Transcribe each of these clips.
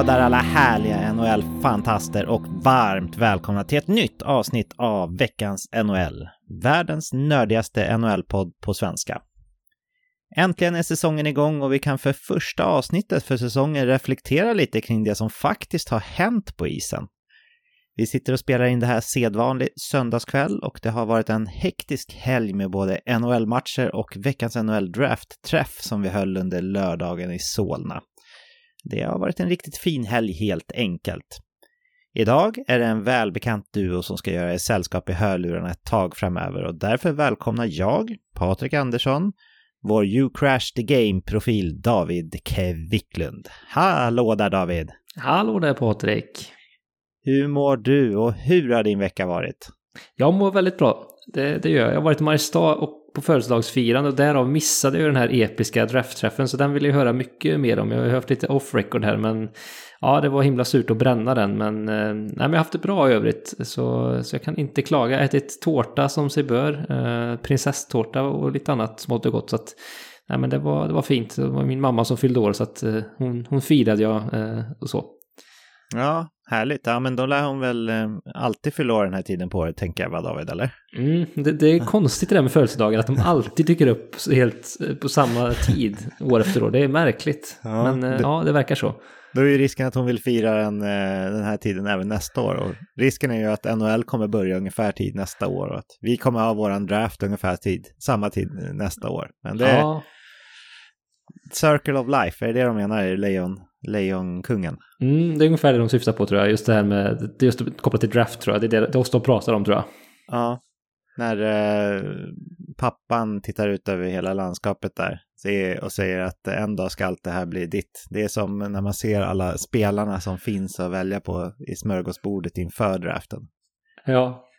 Hallå där alla härliga NHL-fantaster och varmt välkomna till ett nytt avsnitt av veckans NHL. Världens nördigaste NHL-podd på svenska. Äntligen är säsongen igång och vi kan för första avsnittet för säsongen reflektera lite kring det som faktiskt har hänt på isen. Vi sitter och spelar in det här sedvanlig söndagskväll och det har varit en hektisk helg med både NHL-matcher och veckans NHL-draft-träff som vi höll under lördagen i Solna. Det har varit en riktigt fin helg helt enkelt. Idag är det en välbekant duo som ska göra er sällskap i hörlurarna ett tag framöver och därför välkomnar jag, Patrik Andersson, vår You Crash the Game-profil David Kevicklund. Hallå där David! Hallå där Patrik! Hur mår du och hur har din vecka varit? Jag mår väldigt bra. Det, det gör jag. Jag har varit i Mariestad och på födelsedagsfirande och därav missade jag den här episka draftträffen så den vill jag höra mycket mer om. Jag har hört lite off record här men ja, det var himla surt att bränna den men, eh, nej, men jag har haft det bra i övrigt så, så jag kan inte klaga. Jag har ätit tårta som sig bör, eh, prinsesstårta och lite annat smått och gott så att nej, men det var, det var fint. Det var min mamma som fyllde år så att eh, hon, hon firade jag eh, och så. Ja, härligt. Ja, men då lär hon väl eh, alltid fylla år den här tiden på året, tänker jag, va David, eller? Mm, det, det, är konstigt det där med födelsedagar, att de alltid dyker upp helt eh, på samma tid år efter år. Det är märkligt, ja, men eh, det, ja, det verkar så. Då är ju risken att hon vill fira den, den här tiden även nästa år. Och risken är ju att NHL kommer börja ungefär tid nästa år och att vi kommer ha våran draft ungefär tid, samma tid nästa år. Men det är ja. Circle of Life, är det det de menar i Lejon? Lejonkungen. Mm, det är ungefär det de syftar på tror jag. Just det här med, det är just kopplat till draft tror jag. Det är det, det de pratar om tror jag. Ja, när eh, pappan tittar ut över hela landskapet där och säger att en dag ska allt det här bli ditt. Det är som när man ser alla spelarna som finns att välja på i smörgåsbordet inför draften. Ja,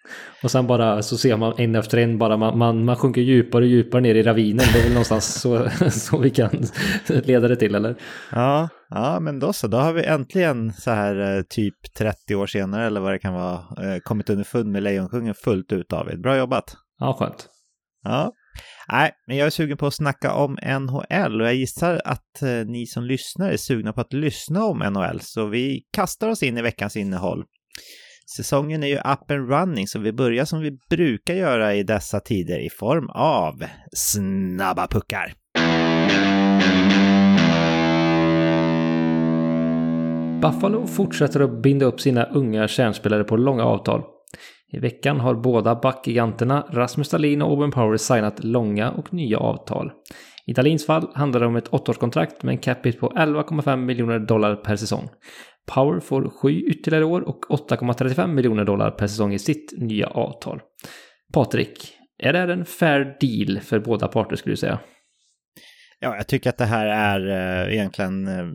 och sen bara så ser man en efter en bara man, man, man sjunker djupare och djupare ner i ravinen. Det är väl någonstans så, så vi kan leda det till eller? Ja, ja men då så. Då har vi äntligen så här eh, typ 30 år senare eller vad det kan vara eh, kommit underfund med Lejonkungen fullt ut David. Bra jobbat. Ja, skönt. Ja. Nej, men jag är sugen på att snacka om NHL och jag gissar att eh, ni som lyssnar är sugna på att lyssna om NHL så vi kastar oss in i veckans innehåll. Säsongen är ju up and running så vi börjar som vi brukar göra i dessa tider i form av snabba puckar. Buffalo fortsätter att binda upp sina unga kärnspelare på långa avtal. I veckan har båda backgiganterna Rasmus Dahlin och Owen Power signat långa och nya avtal. I Dahlins fall handlar det om ett åttaårskontrakt med en capita på 11,5 miljoner dollar per säsong. Power får 7 ytterligare år och 8,35 miljoner dollar per säsong i sitt nya avtal. Patrik, är det här en fair deal för båda parter skulle du säga? Ja, jag tycker att det här är eh, egentligen eh,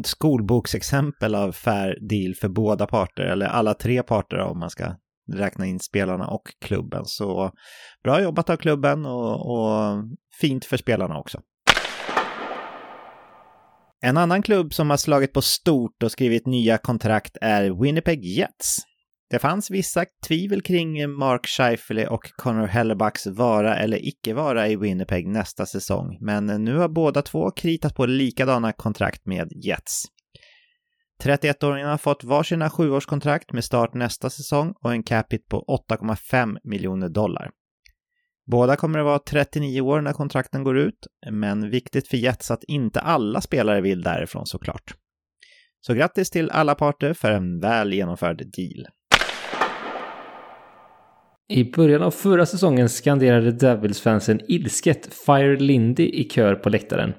ett skolboksexempel av fair deal för båda parter, eller alla tre parter om man ska räkna in spelarna och klubben. Så bra jobbat av klubben och, och fint för spelarna också. En annan klubb som har slagit på stort och skrivit nya kontrakt är Winnipeg Jets. Det fanns vissa tvivel kring Mark Scheifele och Connor Hellebucks vara eller icke vara i Winnipeg nästa säsong, men nu har båda två kritat på likadana kontrakt med Jets. 31-åringarna har fått varsina sjuårskontrakt med start nästa säsong och en capita på 8,5 miljoner dollar. Båda kommer att vara 39 år när kontrakten går ut, men viktigt för Jets att inte alla spelare vill därifrån såklart. Så grattis till alla parter för en väl genomförd deal. I början av förra säsongen skanderade Devils-fansen ilsket Fire Lindy i kör på läktaren.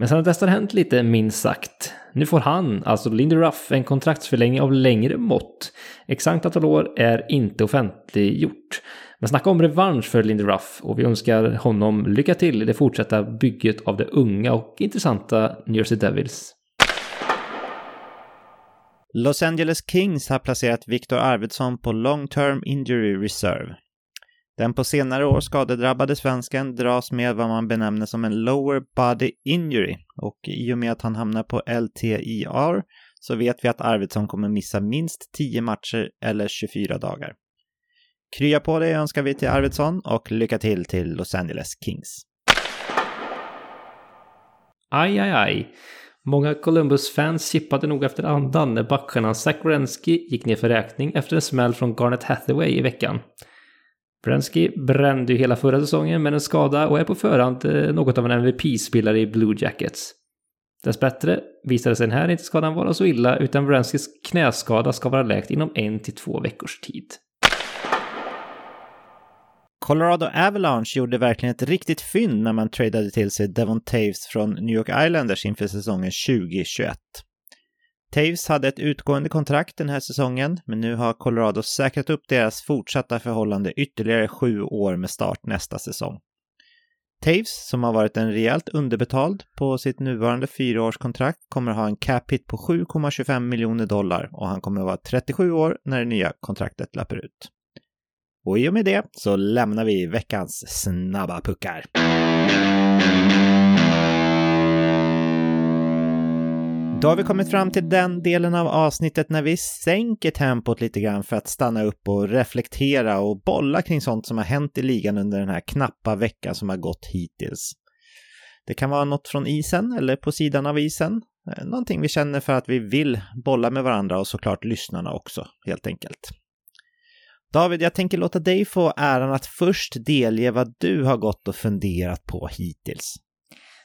Men sen dess har det hänt lite minst sagt. Nu får han, alltså Lindy Ruff, en kontraktsförlängning av längre mått. Exakt antal år är inte offentliggjort. Men snacka om revansch för Lindy Ruff och vi önskar honom lycka till i det fortsatta bygget av det unga och intressanta New Jersey Devils. Los Angeles Kings har placerat Victor Arvidsson på Long Term Injury Reserve. Den på senare år skadedrabbade svensken dras med vad man benämner som en lower body injury och i och med att han hamnar på LTIR så vet vi att Arvidsson kommer missa minst 10 matcher eller 24 dagar. Krya på dig önskar vi till Arvidsson och lycka till till Los Angeles Kings. Aj, aj, aj. Många Columbus-fans chippade nog efter andan när backstjärnan Zach Wrenski gick ner för räkning efter en smäll från Garnet Hathaway i veckan. Brensky brände ju hela förra säsongen med en skada och är på förhand eh, något av en MVP-spelare i Blue Jackets. Dessbättre visade sig den här inte skadan vara så illa utan Vrenskys knäskada ska vara läkt inom en till två veckors tid. Colorado Avalanche gjorde verkligen ett riktigt fynd när man tradade till sig Devon Taves från New York Islanders inför säsongen 2021. Taves hade ett utgående kontrakt den här säsongen, men nu har Colorado säkrat upp deras fortsatta förhållande ytterligare sju år med start nästa säsong. Taves, som har varit en rejält underbetald på sitt nuvarande fyraårskontrakt, kommer ha en cap hit på 7,25 miljoner dollar och han kommer vara 37 år när det nya kontraktet löper ut. Och i och med det så lämnar vi veckans snabba puckar. Då har vi kommit fram till den delen av avsnittet när vi sänker tempot lite grann för att stanna upp och reflektera och bolla kring sånt som har hänt i ligan under den här knappa veckan som har gått hittills. Det kan vara något från isen eller på sidan av isen. Eh, någonting vi känner för att vi vill bolla med varandra och såklart lyssnarna också, helt enkelt. David, jag tänker låta dig få äran att först delge vad du har gått och funderat på hittills.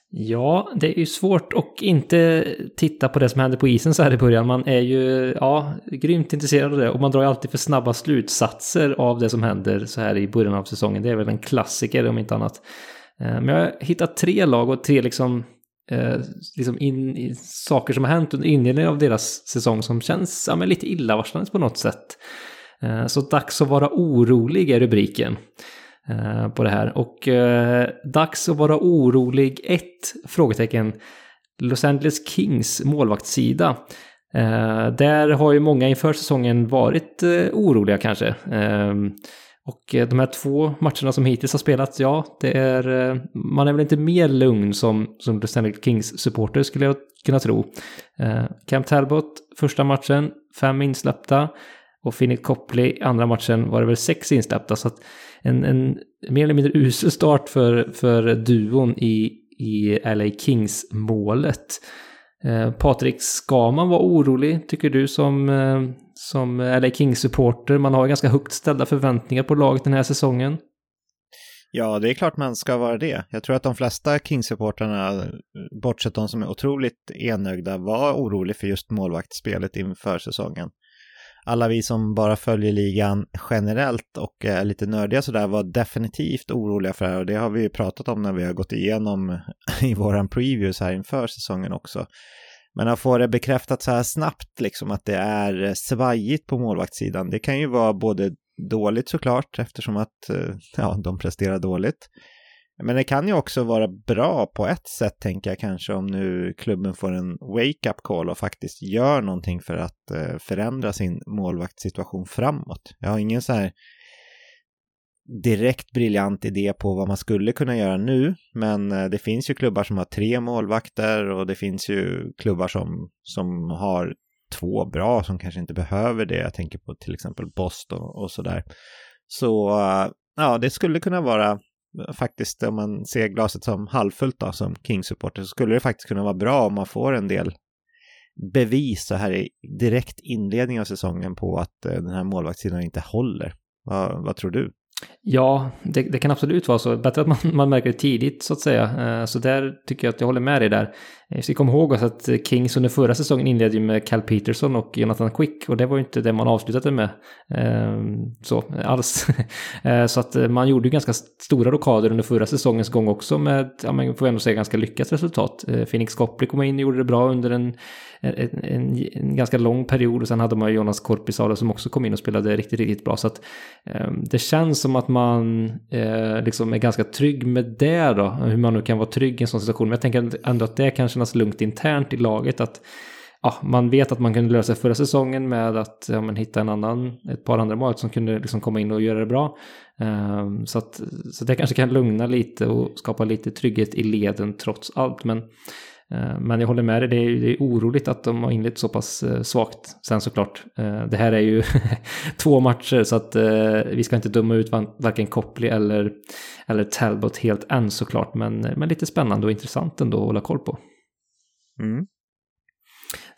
Ja, det är ju svårt att inte titta på det som händer på isen så här i början. Man är ju ja, grymt intresserad av det och man drar ju alltid för snabba slutsatser av det som händer så här i början av säsongen. Det är väl en klassiker om inte annat. Eh, men jag har hittat tre lag och tre liksom, eh, liksom in, saker som har hänt under inledningen av deras säsong som känns ja, men lite illavarslande på något sätt. Eh, så dags att vara orolig är rubriken Eh, på det här. Och eh, dags att vara orolig, ett frågetecken, Los Angeles Kings målvaktssida. Eh, där har ju många inför säsongen varit eh, oroliga kanske. Ehm, och de här två matcherna som hittills har spelats, ja, det är, man är väl inte mer lugn som, som Los Angeles Kings supporter skulle jag kunna tro. Camp Talbot, första matchen, fem insläppta. Och Finnick Copley, andra matchen var det väl sex insläppta. Så att en, en mer eller mindre usel start för, för duon i, i LA Kings-målet. Eh, Patrik, ska man vara orolig, tycker du, som, eh, som LA Kings-supporter? Man har ganska högt ställda förväntningar på laget den här säsongen. Ja, det är klart man ska vara det. Jag tror att de flesta Kings-supportrarna, bortsett de som är otroligt enögda, var oroliga för just målvaktsspelet inför säsongen alla vi som bara följer ligan generellt och är lite nördiga sådär var definitivt oroliga för det här och det har vi ju pratat om när vi har gått igenom i våran previews här inför säsongen också. Men att få det bekräftat så här snabbt liksom att det är svajigt på målvaktssidan, det kan ju vara både dåligt såklart eftersom att eh, ja, de presterar dåligt. Men det kan ju också vara bra på ett sätt, tänker jag kanske, om nu klubben får en wake-up call och faktiskt gör någonting för att eh, förändra sin målvaktssituation framåt. Jag har ingen så här direkt briljant idé på vad man skulle kunna göra nu, men eh, det finns ju klubbar som har tre målvakter och det finns ju klubbar som, som har två bra som kanske inte behöver det. Jag tänker på till exempel Boston och sådär. Så eh, ja, det skulle kunna vara faktiskt om man ser glaset som halvfullt då, som King-supporter så skulle det faktiskt kunna vara bra om man får en del bevis så här i direkt inledning av säsongen på att eh, den här målvaktssidan inte håller. Vad, vad tror du? Ja, det, det, kan absolut vara så. Bättre att man, man märker det tidigt så att säga. Eh, så där tycker jag att jag håller med dig där. Eh, vi ska komma ihåg att Kings under förra säsongen inledde med Cal Peterson och Jonathan Quick och det var ju inte det man avslutade med ehm, så alls. Eh, så att eh, man gjorde ju ganska stora rockader under förra säsongens gång också med, ja men får ändå säga ganska lyckat resultat. Phoenix Copley kom in och gjorde det bra under en, en, en, en ganska lång period och sen hade man ju Jonas Korpisalo som också kom in och spelade riktigt, riktigt bra. Så att ehm, det känns som att man liksom är ganska trygg med det då, hur man nu kan vara trygg i en sån situation. Men jag tänker ändå att det kanske kännas lugnt internt i laget. att ja, Man vet att man kunde lösa förra säsongen med att ja, men hitta en annan, ett par andra mål som kunde liksom komma in och göra det bra. Um, så, att, så det kanske kan lugna lite och skapa lite trygghet i leden trots allt. Men, uh, men jag håller med dig, det är, det är oroligt att de har inlett så pass uh, svagt. Sen såklart, uh, det här är ju två matcher så att vi ska inte döma ut varken Copley eller, eller Talbot helt än såklart. Men, men lite spännande och intressant ändå att hålla koll på. Mm.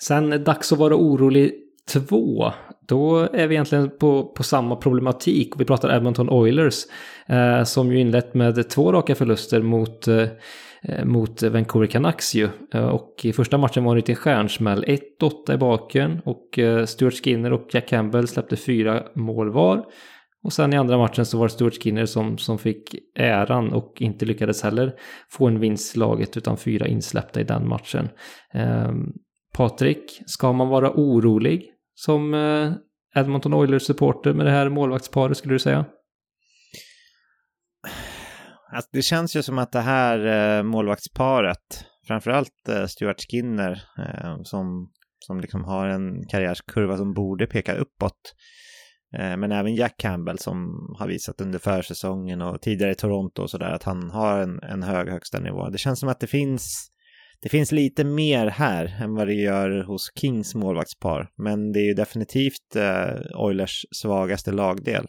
Sen dags att vara orolig två. Då är vi egentligen på, på samma problematik. Vi pratar Edmonton Oilers eh, som ju inlett med två raka förluster mot eh, mot Vancouver Canucks ju. Eh, och i första matchen var det lite stjärnsmäll. 1-8 i baken och eh, Stuart Skinner och Jack Campbell släppte fyra mål var. Och sen i andra matchen så var det Stuart Skinner som, som fick äran och inte lyckades heller få en vinst slaget laget utan fyra insläppta i den matchen. Eh, Patrik, ska man vara orolig som eh, Edmonton Oilers-supporter med det här målvaktsparet skulle du säga? Alltså, det känns ju som att det här eh, målvaktsparet, framförallt eh, Stuart Skinner, eh, som, som liksom har en karriärskurva som borde peka uppåt, eh, Eh, men även Jack Campbell som har visat under försäsongen och tidigare i Toronto och sådär att han har en, en hög högsta nivå. Det känns som att det finns det finns lite mer här än vad det gör hos Kings målvaktspar, men det är ju definitivt eh, Oilers svagaste lagdel.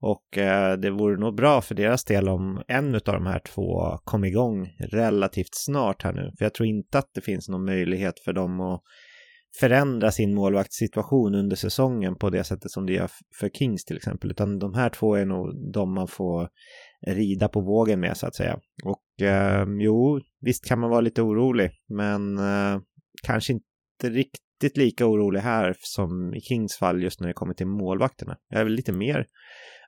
Och eh, det vore nog bra för deras del om en av de här två kom igång relativt snart här nu. För jag tror inte att det finns någon möjlighet för dem att förändra sin målvaktssituation under säsongen på det sättet som det gör för Kings till exempel. Utan de här två är nog de man får rida på vågen med så att säga. Och eh, jo, visst kan man vara lite orolig, men eh, kanske inte riktigt lika orolig här som i Kings fall just när det kommer till målvakterna. Jag är väl lite mer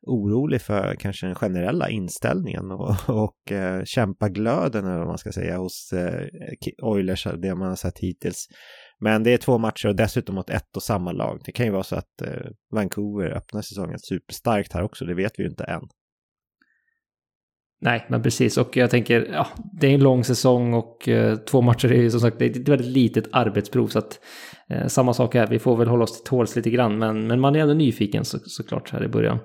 orolig för kanske den generella inställningen och, och eh, kämpaglöden eller vad man ska säga hos eh, Oilers, det man har sett hittills. Men det är två matcher och dessutom mot ett och samma lag. Det kan ju vara så att eh, Vancouver öppnar säsongen superstarkt här också, det vet vi ju inte än. Nej, men precis. Och jag tänker, ja, det är en lång säsong och eh, två matcher är ju som sagt det är ett väldigt litet arbetsprov. Så att eh, samma sak här, vi får väl hålla oss till tåls lite grann. Men, men man är ändå nyfiken så, såklart här i början.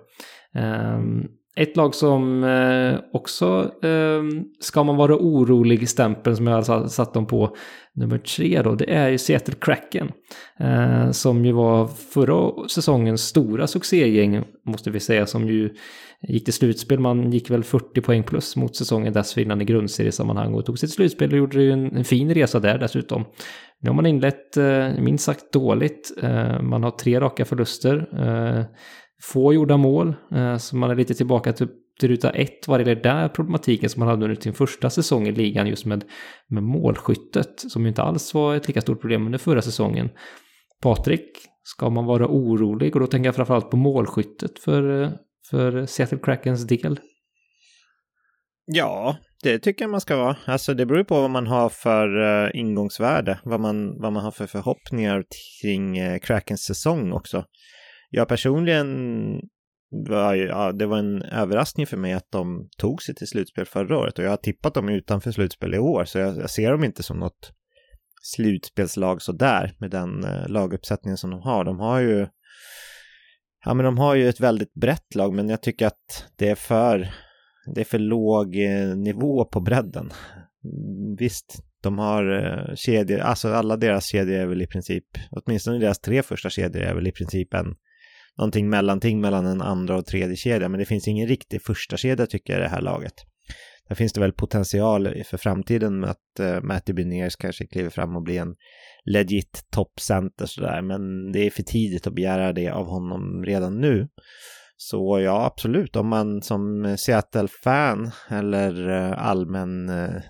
Um, ett lag som eh, också eh, ska man vara orolig i stämpeln som jag alltså har satt dem på nummer tre då, det är ju Seattle Kraken. Eh, som ju var förra säsongens stora succégäng, måste vi säga, som ju gick till slutspel. Man gick väl 40 poäng plus mot säsongen dessförinnan i grundseriesammanhang och tog sitt slutspel och gjorde ju en, en fin resa där dessutom. Nu har man inlett eh, minst sagt dåligt. Eh, man har tre raka förluster. Eh, Få gjorda mål, eh, så man är lite tillbaka till, till ruta ett vad det gäller där problematiken som man hade under sin första säsong i ligan just med, med målskyttet, som ju inte alls var ett lika stort problem under förra säsongen. Patrik, ska man vara orolig? Och då tänker jag framförallt på målskyttet för, eh, för Seattle Krakens del. Ja, det tycker jag man ska vara. Alltså det beror på vad man har för uh, ingångsvärde, vad man, vad man har för förhoppningar kring uh, Krakens säsong också. Jag personligen var, ja, det var en överraskning för mig att de tog sig till slutspel förra året och jag har tippat dem utanför slutspel i år så jag, jag ser dem inte som något slutspelslag sådär med den eh, laguppsättningen som de har. De har ju Ja men de har ju ett väldigt brett lag men jag tycker att det är för det är för låg eh, nivå på bredden. Visst, de har eh, kedjor, alltså alla deras kedjor är väl i princip, åtminstone deras tre första kedjor är väl i princip en någonting mellanting mellan en andra och tredje kedja, men det finns ingen riktig första kedja tycker jag i det här laget. Där finns det väl potential för framtiden med att eh, uh, Matty Beniers kanske kliver fram och blir en legit toppcenter sådär, men det är för tidigt att begära det av honom redan nu. Så ja, absolut, om man som Seattle-fan eller eh, allmän uh,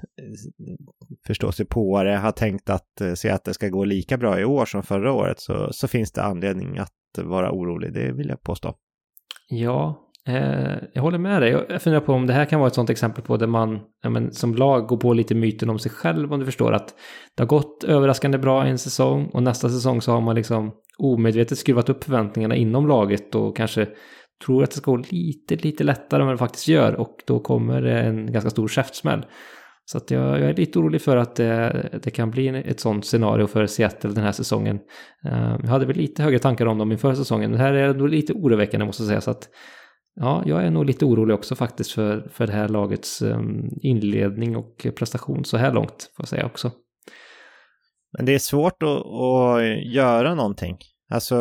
förståsigpåare har tänkt att Seattle ska gå lika bra i år som förra året så, så finns det anledning att vara orolig, det vill jag påstå. Ja, eh, jag håller med dig. Jag funderar på om det här kan vara ett sånt exempel på där man ja, men, som lag går på lite myten om sig själv, om du förstår att det har gått överraskande bra en säsong och nästa säsong så har man liksom omedvetet skruvat upp förväntningarna inom laget och kanske tror att det ska gå lite, lite lättare än vad det faktiskt gör och då kommer det en ganska stor käftsmäll. Så att jag, jag, är lite orolig för att det, det, kan bli ett sånt scenario för Seattle den här säsongen. Eh, jag hade väl lite högre tankar om dem inför säsongen. men här är nog lite oroväckande måste jag säga. Så att, ja, jag är nog lite orolig också faktiskt för, för det här lagets ehm, inledning och prestation så här långt, får jag säga också. Men det är svårt att, att göra någonting. Alltså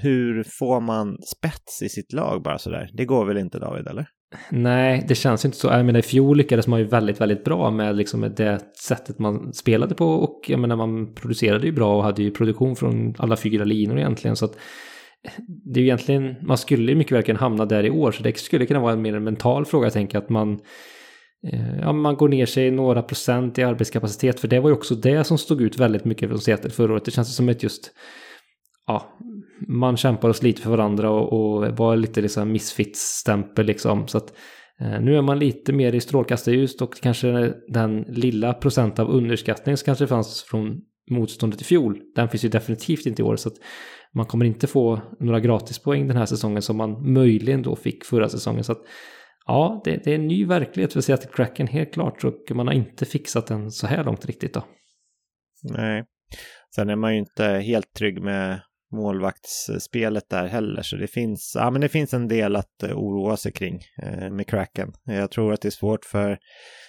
hur får man spets i sitt lag bara sådär? Det går väl inte David, eller? Nej, det känns inte så. Jag menar, i fjol lyckades man ju väldigt, väldigt bra med liksom det sättet man spelade på och jag menar, man producerade ju bra och hade ju produktion från alla fyra linor egentligen. Så att eh, det är ju egentligen, man skulle ju mycket väl kunna hamna där i år, så det skulle kunna vara en mer mental fråga, jag tänker att man eh, Ja, man går ner sig några procent i arbetskapacitet, för det var ju också det som stod ut väldigt mycket från Seattle förra året. Det känns som ett just, ja, man kämpar och sliter för varandra och, och var lite liksom misfits-stämpel liksom. Så att eh, nu är man lite mer i strålkastarljus och kanske den lilla procent av underskattning som kanske fanns från motståndet i fjol, den finns ju definitivt inte i år. Så att man kommer inte få några gratispoäng den här säsongen som man möjligen då fick förra säsongen. Så att ja, det, det är en ny verklighet för Seattle Kraken helt klart och man har inte fixat den så här långt riktigt då. Nej. Sen är man ju inte helt trygg med målvaktsspelet där heller. Så det finns, ja, men det finns en del att eh, oroa sig kring eh, med Kraken. Jag tror att det är svårt för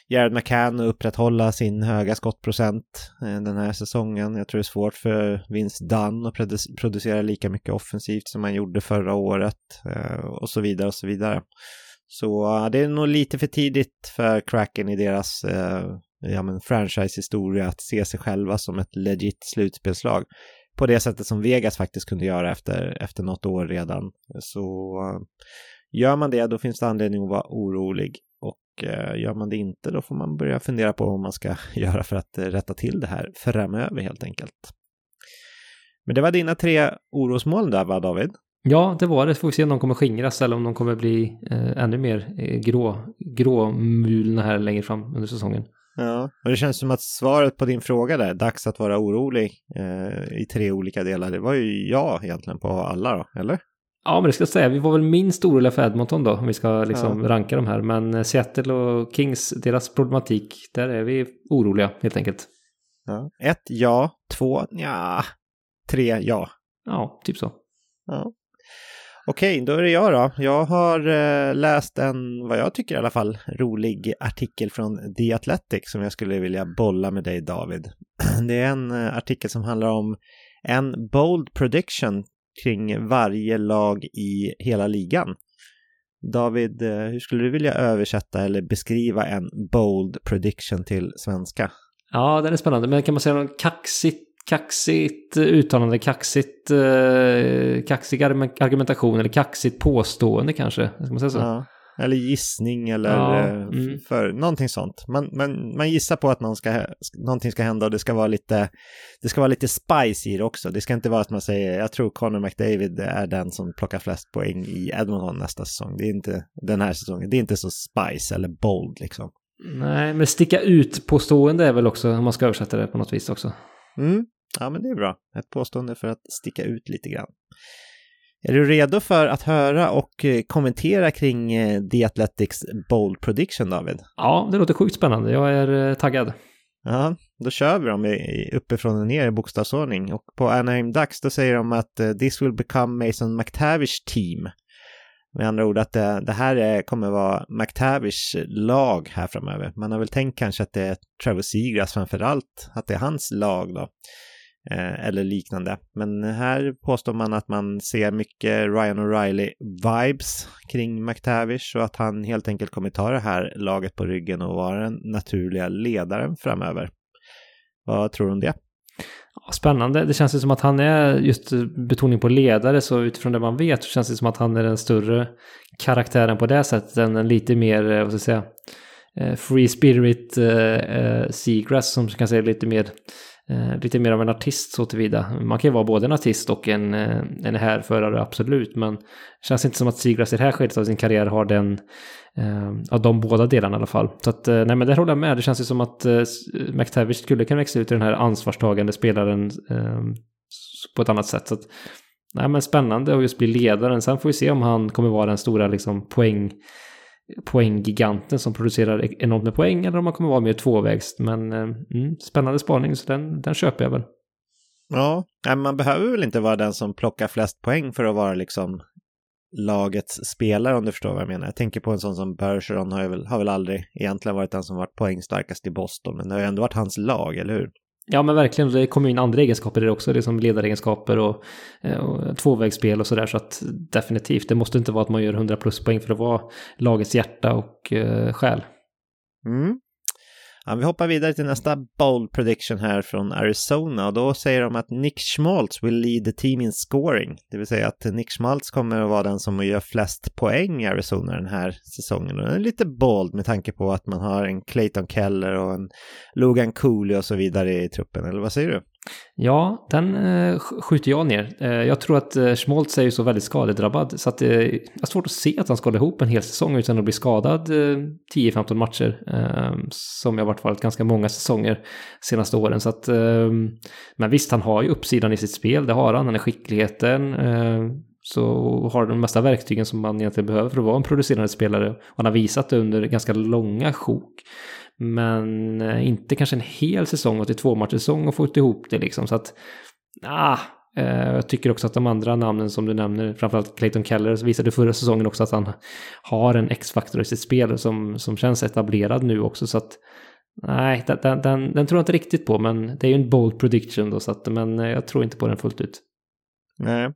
Jared McCann att upprätthålla sin höga skottprocent eh, den här säsongen. Jag tror det är svårt för Vince Dunn att producera lika mycket offensivt som han gjorde förra året eh, och så vidare och så vidare. Så det är nog lite för tidigt för Kraken i deras eh, ja, franchise-historia att se sig själva som ett legit slutspelslag på det sättet som Vegas faktiskt kunde göra efter, efter något år redan. Så eh, gör man det, då finns det anledning att vara orolig. Och eh, gör man det inte, då får man börja fundera på vad man ska göra för att eh, rätta till det här framöver helt enkelt. Men det var dina tre orosmoln där, va David? Ja, det var det. Får vi se om de kommer skingras eller om de kommer bli eh, ännu mer eh, grå, gråmulna här längre fram under säsongen. Ja, och det känns som att svaret på din fråga där, dags att vara orolig eh, i tre olika delar, det var ju ja egentligen på alla då, eller? Ja, men det ska jag säga, vi var väl minst oroliga för Edmonton då, om vi ska liksom ja. ranka de här. Men eh, Seattle och Kings, deras problematik, där är vi oroliga helt enkelt. Ja. Ett ja, två ja, tre ja. Ja, typ så. Ja. Okej, då är det jag då. Jag har eh, läst en, vad jag tycker i alla fall, rolig artikel från The Athletic som jag skulle vilja bolla med dig David. Det är en eh, artikel som handlar om en bold prediction kring varje lag i hela ligan. David, eh, hur skulle du vilja översätta eller beskriva en bold prediction till svenska? Ja, den är spännande. Men kan man säga något kaxigt kaxigt uttalande, kaxigt, eh, kaxig argumentation eller kaxigt påstående kanske. Ska man säga så? Ja, eller gissning eller ja, eh, mm. för, någonting sånt. Man, man, man gissar på att någon ska, någonting ska hända och det ska vara lite, det ska vara lite spice i det också. Det ska inte vara att man säger, jag tror Conor McDavid är den som plockar flest poäng i Edmonton nästa säsong. Det är inte den här säsongen, det är inte så spice eller bold liksom. Nej, men sticka ut påstående är väl också, om man ska översätta det på något vis också. Mm. Ja, men det är bra. Ett påstående för att sticka ut lite grann. Är du redo för att höra och eh, kommentera kring eh, The Athletics Bold Prediction, David? Ja, det låter sjukt spännande. Jag är eh, taggad. Ja, då kör vi dem uppifrån och ner i bokstavsordning. Och på Anaheim Ducks då säger de att this will become Mason McTavish team. Med andra ord att det, det här är, kommer vara McTavish lag här framöver. Man har väl tänkt kanske att det är Trevor Seagrass framför allt, att det är hans lag då. Eh, eller liknande. Men här påstår man att man ser mycket Ryan O'Reilly-vibes kring McTavish och att han helt enkelt kommer ta det här laget på ryggen och vara den naturliga ledaren framöver. Vad tror du om det? Spännande. Det känns ju som att han är just betoning på ledare, så utifrån det man vet så känns det som att han är den större karaktären på det sättet än en lite mer, eh, vad ska jag säga, eh, free spirit eh, Seagrass som kan säga lite mer eh, lite mer av en artist så tillvida. Man kan ju vara både en artist och en, eh, en härförare, absolut. Men det känns inte som att Seagrass i det här skedet av sin karriär har den, eh, av de båda delarna i alla fall. Så att, eh, nej men där håller jag med. Det känns ju som att eh, McTavish skulle kunna växa ut i den här ansvarstagande spelaren eh, på ett annat sätt. Så att, nej men spännande att just bli ledaren. Sen får vi se om han kommer vara den stora liksom, poäng poänggiganten som producerar e- enormt med poäng eller om man kommer vara mer tvåvägs. Men eh, mm, spännande spaning så den, den köper jag väl. Ja, man behöver väl inte vara den som plockar flest poäng för att vara liksom lagets spelare om du förstår vad jag menar. Jag tänker på en sån som Bergeron har, väl, har väl aldrig egentligen varit den som varit poängstarkast i Boston, men det har ju ändå varit hans lag, eller hur? Ja men verkligen, det kommer in andra egenskaper i det också, det är som ledaregenskaper och, eh, och tvåvägsspel och sådär. Så att definitivt, det måste inte vara att man gör 100 pluspoäng för att vara lagets hjärta och eh, själ. Mm. Ja, vi hoppar vidare till nästa bold prediction här från Arizona och då säger de att Nick Schmaltz will lead the team in scoring. Det vill säga att Nick Schmaltz kommer att vara den som gör flest poäng i Arizona den här säsongen. Och den är lite bold med tanke på att man har en Clayton Keller och en Logan Cooley och så vidare i truppen, eller vad säger du? Ja, den eh, skjuter jag ner. Eh, jag tror att eh, är ju så väldigt skadedrabbad så att eh, jag har svårt att se att han ska hålla ihop en hel säsong utan att bli skadad eh, 10-15 matcher. Ehm, som jag varit varit ganska många säsonger senaste åren. Så att, ehm, men visst, han har ju uppsidan i sitt spel, det har han. Han är skickligheten. Ehm, så har de mesta verktygen som man egentligen behöver för att vara en producerande spelare. Och han har visat det under ganska långa sjok. Men eh, inte kanske en hel säsong, 82 matcher säsong och fått ihop det liksom. Så att, ah, eh, jag tycker också att de andra namnen som du nämner, framförallt Clayton Keller, visade förra säsongen också att han har en X-faktor i sitt spel som, som känns etablerad nu också. Så att nej, den, den, den, tror jag inte riktigt på, men det är ju en bold prediction då, så att, men eh, jag tror inte på den fullt ut. Nej.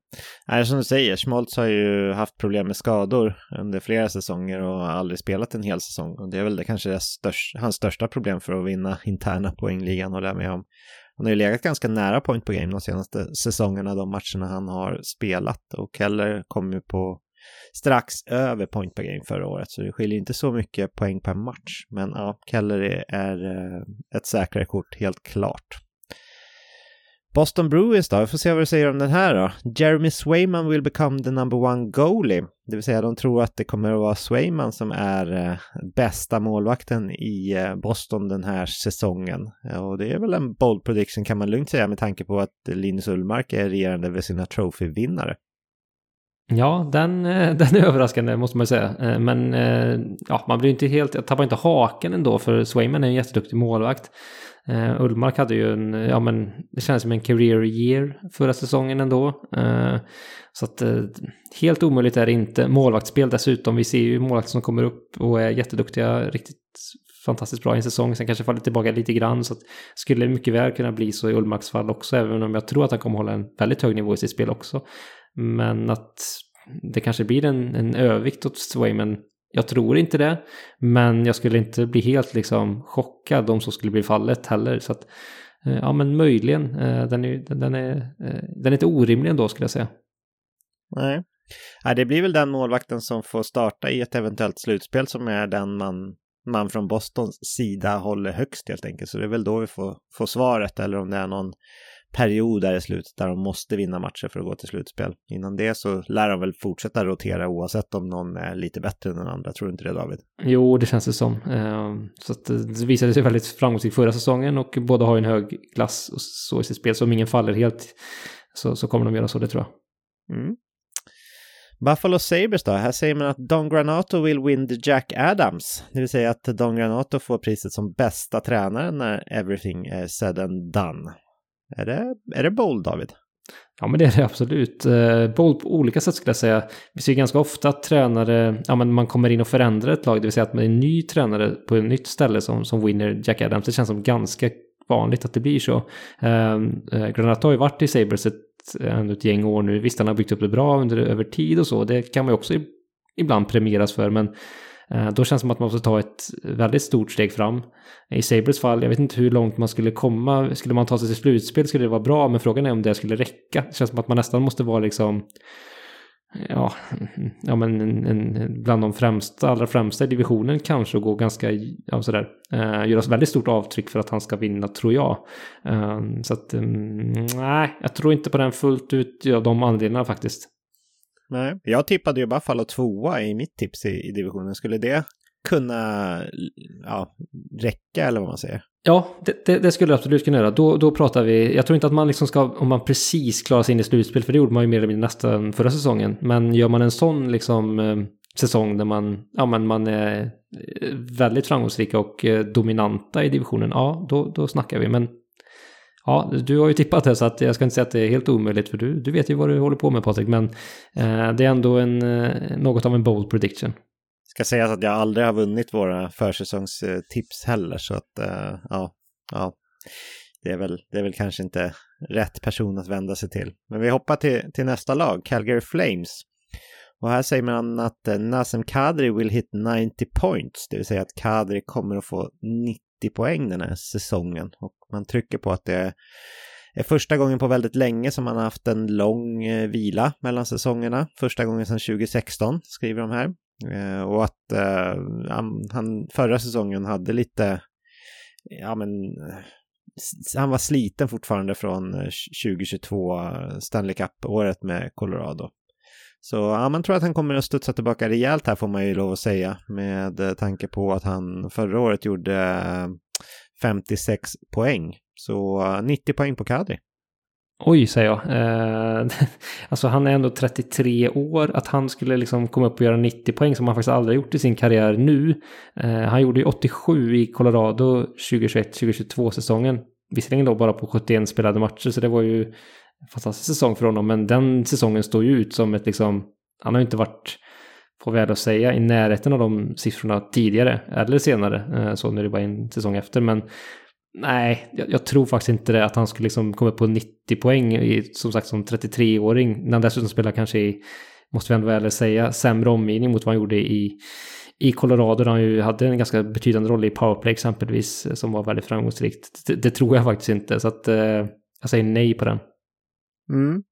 Nej, som du säger, Schmaltz har ju haft problem med skador under flera säsonger och aldrig spelat en hel säsong. Och det är väl det kanske det största, hans största problem för att vinna interna poängligan, håller jag med om. Han har ju legat ganska nära point per game de senaste säsongerna, de matcherna han har spelat. Och Keller kom ju på strax över point per game förra året, så det skiljer inte så mycket poäng per match. Men ja, Keller är, eh, ett säkrare kort, helt klart. Boston Bruins då, vi får se vad du säger om den här då. Jeremy Swayman will become the number one goalie. Det vill säga de tror att det kommer att vara Swayman som är eh, bästa målvakten i eh, Boston den här säsongen. Och det är väl en bold prediction kan man lugnt säga med tanke på att Linus Ullmark är regerande vid sina trofévinnare. Ja, den, eh, den är överraskande måste man säga. Eh, men eh, ja, man blir inte helt, jag tappar inte haken ändå för Swayman är en jätteduktig målvakt. Uh, Ullmark hade ju en, ja men det känns som en career year förra säsongen ändå. Uh, så att uh, helt omöjligt är det inte. Målvaktsspel dessutom, vi ser ju målvakter som kommer upp och är jätteduktiga, riktigt fantastiskt bra i en säsong, sen kanske faller tillbaka lite grann. Så att skulle mycket väl kunna bli så i Ullmarks fall också, även om jag tror att han kommer hålla en väldigt hög nivå i sitt spel också. Men att det kanske blir en, en övervikt åt Swayman jag tror inte det, men jag skulle inte bli helt liksom chockad om så skulle bli fallet heller. Så att, eh, ja men möjligen, eh, den är, den är, eh, den är inte orimlig ändå skulle jag säga. Nej. Nej, det blir väl den målvakten som får starta i ett eventuellt slutspel som är den man, man från Bostons sida håller högst helt enkelt. Så det är väl då vi får, får svaret eller om det är någon period där i slutet där de måste vinna matcher för att gå till slutspel. Innan det så lär de väl fortsätta rotera oavsett om någon är lite bättre än den andra. Tror du inte det David? Jo, det känns det som. Ehm, så att det visade sig väldigt framgångsrikt förra säsongen och båda har en hög klass och så i sitt spel. Så om ingen faller helt så, så kommer de göra så, det tror jag. Mm. Buffalo Sabres då? Här säger man att Don Granato will win the Jack Adams. Det vill säga att Don Granato får priset som bästa tränare när everything is said and done. Är det, är det bold, David? Ja, men det är det absolut. Eh, bold på olika sätt skulle jag säga. Vi ser ganska ofta att tränare, ja men man kommer in och förändrar ett lag, det vill säga att man är en ny tränare på ett nytt ställe som, som winner Jack Adams. Det känns som ganska vanligt att det blir så. Ehm, eh, har ju varit i Sabres ett, ett gäng år nu. Visst, han har byggt upp det bra under, över tid och så. Det kan man ju också ibland premieras för, men Eh, då känns det som att man måste ta ett väldigt stort steg fram. I Sabres fall, jag vet inte hur långt man skulle komma. Skulle man ta sig till slutspel skulle det vara bra, men frågan är om det skulle räcka. Det känns som att man nästan måste vara liksom ja, ja men en, en, bland de främsta, allra främsta i divisionen kanske och gå ganska, ja sådär, eh, göra väldigt stort avtryck för att han ska vinna tror jag. Eh, så att, mm, nej, jag tror inte på den fullt ut av de anledningarna faktiskt. Nej, jag tippade ju Buffalo tvåa i mitt tips i, i divisionen. Skulle det kunna ja, räcka eller vad man säger? Ja, det, det, det, skulle det absolut kunna göra. Då, då pratar vi, jag tror inte att man liksom ska, om man precis klarar sig in i slutspel, för det gjorde man ju mer eller mindre nästan förra säsongen. Men gör man en sån liksom eh, säsong där man, ja, men man är eh, väldigt framgångsrika och eh, dominanta i divisionen, ja, då, då snackar vi. Men Ja, du har ju tippat det så att jag ska inte säga att det är helt omöjligt för du, du vet ju vad du håller på med Patrik. Men eh, det är ändå en, eh, något av en bold prediction. Ska sägas att jag aldrig har vunnit våra försäsongstips heller så att eh, ja, ja. det är, väl, det är väl kanske inte rätt person att vända sig till. Men vi hoppar till, till nästa lag, Calgary Flames. Och här säger man att eh, Nasem Kadri will hit 90 points, det vill säga att Kadri kommer att få 90 poäng den här säsongen. Och man trycker på att det är första gången på väldigt länge som man har haft en lång eh, vila mellan säsongerna. Första gången sedan 2016, skriver de här. Eh, och att eh, han förra säsongen hade lite, ja men, han var sliten fortfarande från 2022 Stanley Cup-året med Colorado. Så ja, man tror att han kommer att studsa tillbaka rejält här får man ju lov att säga med eh, tanke på att han förra året gjorde eh, 56 poäng. Så eh, 90 poäng på Kadri. Oj, säger jag. Eh, alltså han är ändå 33 år. Att han skulle liksom komma upp och göra 90 poäng som han faktiskt aldrig gjort i sin karriär nu. Eh, han gjorde ju 87 i Colorado 2021-2022 säsongen. Visserligen då bara på 71 spelade matcher, så det var ju fantastisk säsong för honom. Men den säsongen står ju ut som ett liksom, han har ju inte varit, får vi att säga, i närheten av de siffrorna tidigare eller senare. Eh, så nu är det bara en säsong efter. Men nej, jag, jag tror faktiskt inte det att han skulle liksom komma på 90 poäng i, som sagt som 33-åring. När han dessutom spelar kanske i, måste vi ändå väl säga, sämre omgivning mot vad han gjorde i i Colorado där han ju hade en ganska betydande roll i powerplay exempelvis eh, som var väldigt framgångsrikt. Det, det tror jag faktiskt inte så att eh, jag säger nej på den. Mm.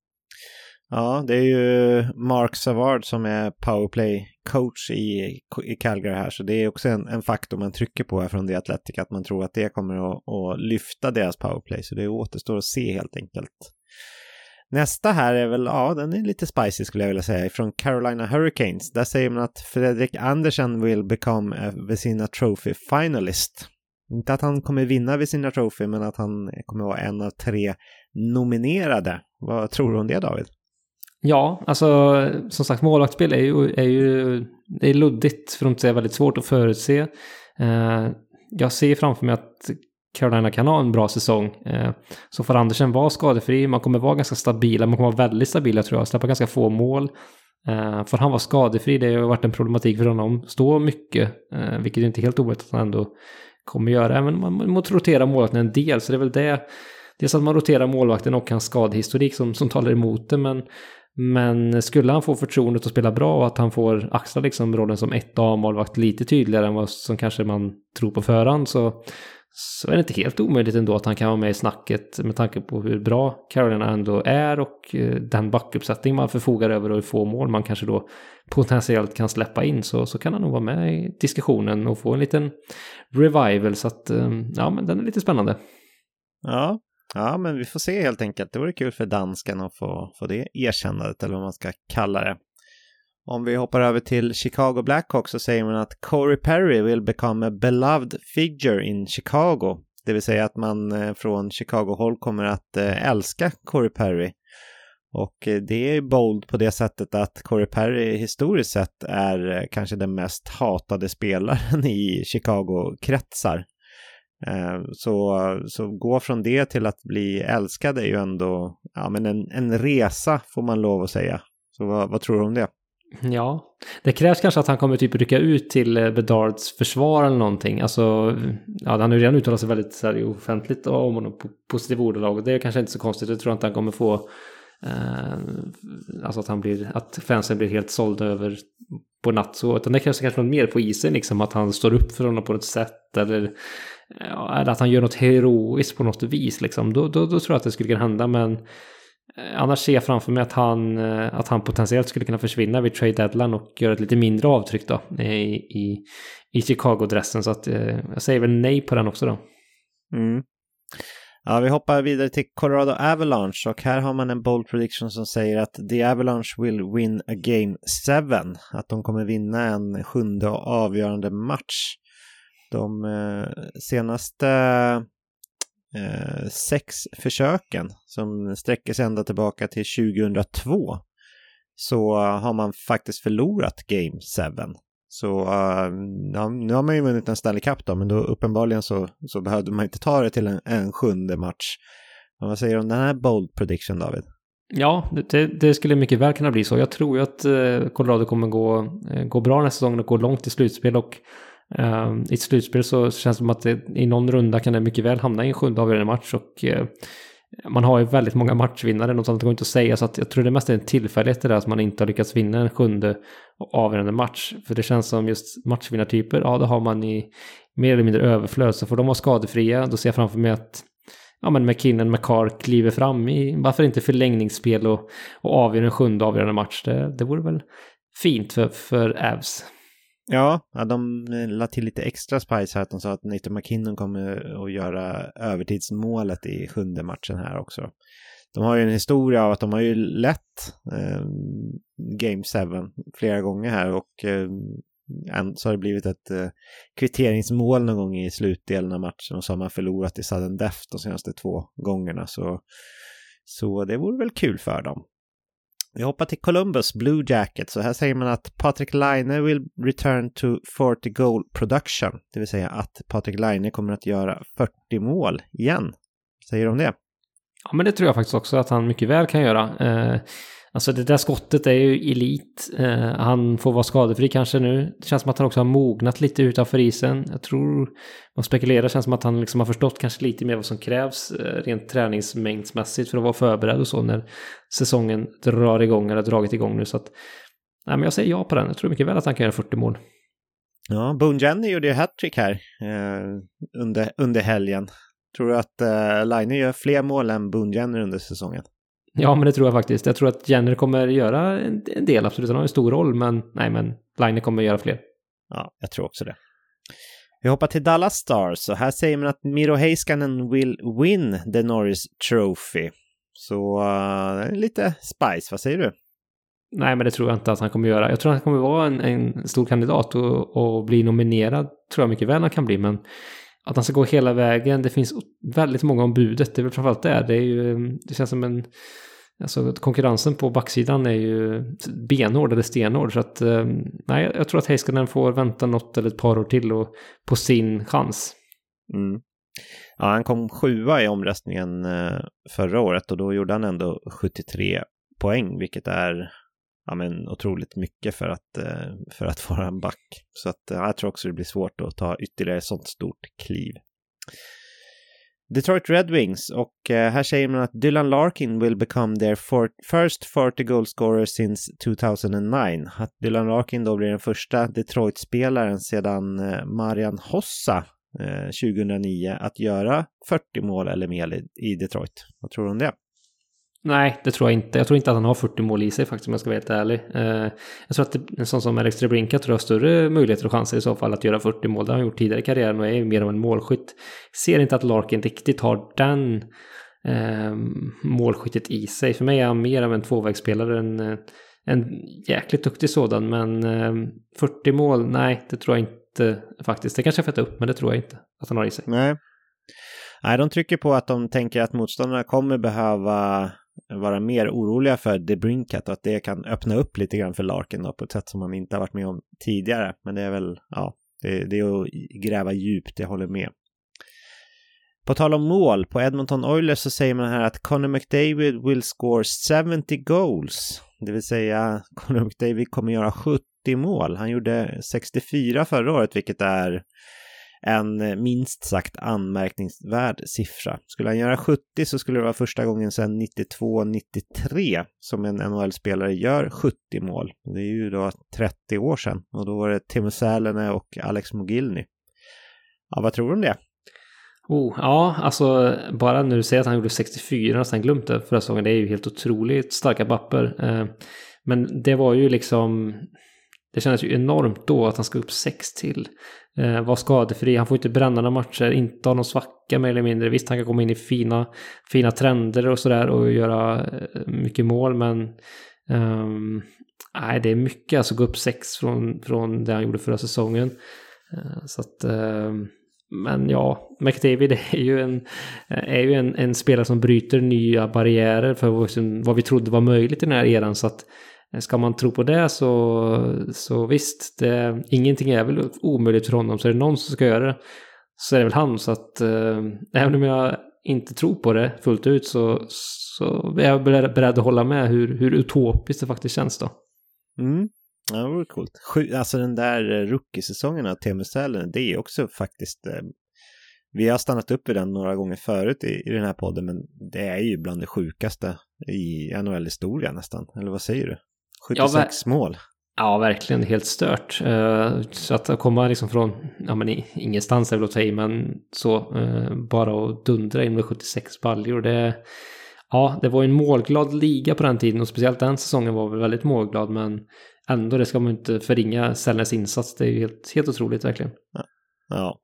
Ja, det är ju Mark Savard som är powerplay-coach i, i Calgary här, så det är också en, en faktor man trycker på här från The Athletic, att man tror att det kommer att, att lyfta deras powerplay, så det återstår att se helt enkelt. Nästa här är väl, ja, den är lite spicy skulle jag vilja säga, från Carolina Hurricanes. Där säger man att Fredrik Andersen will become a Vesina Trophy finalist. Inte att han kommer vinna Vesina Trophy, men att han kommer vara en av tre nominerade. Vad tror du om det David? Ja, alltså som sagt målvaktsspel är ju, är ju det är luddigt för att inte säga väldigt svårt att förutse. Eh, jag ser framför mig att Carolina kan ha en bra säsong. Eh, så får Andersen vara skadefri, man kommer vara ganska stabila, man kommer vara väldigt stabila tror jag, släppa ganska få mål. Eh, får han vara skadefri, det har varit en problematik för honom, stå mycket, eh, vilket är inte helt omöjligt att han ändå kommer göra. Även om man måste rotera målvakten en del, så det är väl det Dels att man roterar målvakten och hans skadehistorik som, som talar emot det, men, men skulle han få förtroendet att spela bra och att han får axla liksom rollen som ett A-målvakt lite tydligare än vad som kanske man tror på förhand så, så är det inte helt omöjligt ändå att han kan vara med i snacket med tanke på hur bra Carolina ändå är och eh, den backuppsättning man förfogar över och hur få mål man kanske då potentiellt kan släppa in så, så kan han nog vara med i diskussionen och få en liten revival så att eh, ja men den är lite spännande. Ja, Ja, men vi får se helt enkelt. Det vore kul för dansken att få, få det erkännandet, eller vad man ska kalla det. Om vi hoppar över till Chicago Blackhawks så säger man att Corey Perry will become a beloved figure in Chicago. Det vill säga att man eh, från Chicago-håll kommer att eh, älska Corey Perry. Och eh, det är bold på det sättet att Corey Perry historiskt sett är kanske den mest hatade spelaren i Chicago-kretsar. Eh, så, så gå från det till att bli älskad är ju ändå ja, men en, en resa får man lov att säga. Så vad, vad tror du om det? Ja, det krävs kanske att han kommer typ rycka ut till eh, Bedards försvar eller någonting. Alltså, ja, han har ju redan uttalat sig väldigt så här, offentligt om honom på positiva ordalag. Det är kanske inte så konstigt. Jag tror inte han kommer få Eh, alltså att han blir, att fansen blir helt sålda över på Natso. Utan det krävs kanske något mer på isen, liksom att han står upp för honom på något sätt. Eller, ja, eller att han gör något heroiskt på något vis. Liksom. Då, då, då tror jag att det skulle kunna hända. Men eh, annars ser jag framför mig att han, eh, att han potentiellt skulle kunna försvinna vid trade deadline och göra ett lite mindre avtryck då eh, i, i, i Chicago-dressen. Så att eh, jag säger väl nej på den också då. Mm. Ja, vi hoppar vidare till Colorado Avalanche och här har man en bold prediction som säger att The Avalanche will win a game 7. Att de kommer vinna en sjunde och avgörande match. De eh, senaste eh, sex försöken som sträcker sig ända tillbaka till 2002 så har man faktiskt förlorat game 7. Så uh, ja, nu har man ju vunnit en Stanley Cup då, men då uppenbarligen så, så behövde man inte ta det till en, en sjunde match. Men vad säger du om den här bold prediction, David? Ja, det, det, skulle mycket väl kunna bli så. Jag tror ju att Colorado kommer gå, gå bra nästa säsong och gå långt i slutspel och Uh, I ett slutspel så känns det som att det, i någon runda kan det mycket väl hamna i en sjunde avgörande match och uh, man har ju väldigt många matchvinnare, något sånt går inte att säga, så att jag tror det mest är en tillfällighet det där att man inte har lyckats vinna en sjunde avgörande match. För det känns som just matchvinnartyper, ja det har man i mer eller mindre överflöd, så får de vara skadefria, då ser jag framför mig att ja, men McKinnon, McCarr kliver fram i, varför inte förlängningsspel och, och avgör en sjunde avgörande match. Det, det vore väl fint för, för Avs. Ja, de eh, la till lite extra spice här att de sa att Nathan McKinnon kommer att göra övertidsmålet i sjunde matchen här också. De har ju en historia av att de har ju lett eh, Game 7 flera gånger här och eh, så har det blivit ett eh, kvitteringsmål någon gång i slutdelen av matchen och så har man förlorat i sudden death de senaste två gångerna. Så, så det vore väl kul för dem. Vi hoppar till Columbus Blue Jackets så här säger man att Patrik Laine will return to 40 goal production. Det vill säga att Patrik Laine kommer att göra 40 mål igen. Vad säger du om det? Ja, men det tror jag faktiskt också att han mycket väl kan göra. Eh, Alltså det där skottet är ju elit. Eh, han får vara skadefri kanske nu. Det känns som att han också har mognat lite utanför isen. Jag tror, man spekulerar, känns som att han liksom har förstått kanske lite mer vad som krävs eh, rent träningsmängdsmässigt för att vara förberedd och så när säsongen drar igång eller har dragit igång nu. Så att, nej, men jag säger ja på den. Jag tror mycket väl att han kan göra 40 mål. Ja, Boone Jenny gjorde ju hattrick här eh, under, under helgen. Tror du att eh, Line gör fler mål än Boone Jenny under säsongen? Ja, men det tror jag faktiskt. Jag tror att Jenner kommer göra en, del, absolut. Han har en stor roll, men nej, men Line kommer göra fler. Ja, jag tror också det. Vi hoppar till Dallas Stars och här säger man att Miro Heiskanen will win the Norris Trophy. Så uh, lite spice, vad säger du? Nej, men det tror jag inte att han kommer göra. Jag tror att han kommer vara en, en stor kandidat och, och, bli nominerad tror jag mycket väl han kan bli, men att han ska gå hela vägen, det finns väldigt många om budet, det är väl framförallt det. Det, är ju, det känns som en Alltså konkurrensen på backsidan är ju benhård eller stenhård. Så att eh, nej, jag tror att Heiskanen får vänta något eller ett par år till och, på sin chans. Mm. Ja, han kom sjua i omröstningen eh, förra året och då gjorde han ändå 73 poäng, vilket är ja, men, otroligt mycket för att, eh, för att vara en back. Så att, eh, jag tror också det blir svårt att ta ytterligare ett sånt stort kliv. Detroit Red Wings och eh, här säger man att Dylan Larkin will become their for first 40 goal scorer since 2009. Att Dylan Larkin då blir den första Detroit-spelaren sedan Marian Hossa 2009 att göra 40 mål eller mer i Detroit. Vad tror du om det? Nej, det tror jag inte. Jag tror inte att han har 40 mål i sig faktiskt om jag ska vara helt ärlig. Eh, jag tror att en sån som Alex Trebrinka tror jag har större möjligheter och chanser i så fall att göra 40 mål. Det har han gjort tidigare i karriären och är mer av en målskytt. Ser inte att Larkin riktigt har den eh, målskyttet i sig. För mig är han mer av en tvåvägsspelare än eh, en jäkligt duktig sådan. Men eh, 40 mål, nej, det tror jag inte faktiskt. Det kanske jag får upp, men det tror jag inte att han har i sig. Nej. Nej, de trycker på att de tänker att motståndarna kommer behöva vara mer oroliga för debrinkat och att det kan öppna upp lite grann för Larkin då, på ett sätt som man inte har varit med om tidigare. Men det är väl, ja, det, det är att gräva djupt, jag håller med. På tal om mål, på Edmonton Oilers så säger man här att Connor McDavid will score 70 goals. Det vill säga, Connor McDavid kommer göra 70 mål. Han gjorde 64 förra året, vilket är en eh, minst sagt anmärkningsvärd siffra. Skulle han göra 70 så skulle det vara första gången sedan 92-93 som en NHL-spelare gör 70 mål. Det är ju då 30 år sedan och då var det Timo Sälene och Alex Mogilny. Ja, vad tror du om det? Oh, ja, alltså bara när du säger att han gjorde 64 och sen glömt det förra säsongen, det är ju helt otroligt starka papper. Eh, men det var ju liksom, det kändes ju enormt då att han ska upp 6 till. Eh, vara skadefri, han får inte bränna några matcher, inte ha någon svacka mer eller mindre. Visst, han kan komma in i fina, fina trender och sådär och göra eh, mycket mål, men um, nej, det är mycket. Alltså gå upp sex från, från det han gjorde förra säsongen. Uh, så att, uh, men ja, McDavid är ju en, är ju en, en spelare som bryter nya barriärer för vad vi trodde var möjligt i den här eran. Så att Ska man tro på det så, så visst, det, ingenting är väl omöjligt för honom. Så är det någon som ska göra det så är det väl han. Så att eh, även om jag inte tror på det fullt ut så, så är jag beredd att hålla med hur, hur utopiskt det faktiskt känns då. Mm. Ja, det vore coolt. Sju, alltså den där Rookiesäsongen rookie-säsongen av Temusälen, det är också faktiskt... Eh, vi har stannat upp i den några gånger förut i, i den här podden, men det är ju bland det sjukaste i NHL-historia nästan. Eller vad säger du? 76 ja, mål. Ja, verkligen helt stört. Uh, så att komma liksom från, ja men ingenstans är väl att ta i, men så, uh, bara att dundra in med 76 baljor, det... Ja, det var en målglad liga på den tiden och speciellt den säsongen var väl väldigt målglad, men ändå, det ska man inte förringa Sellners insats. Det är ju helt, helt otroligt verkligen. Ja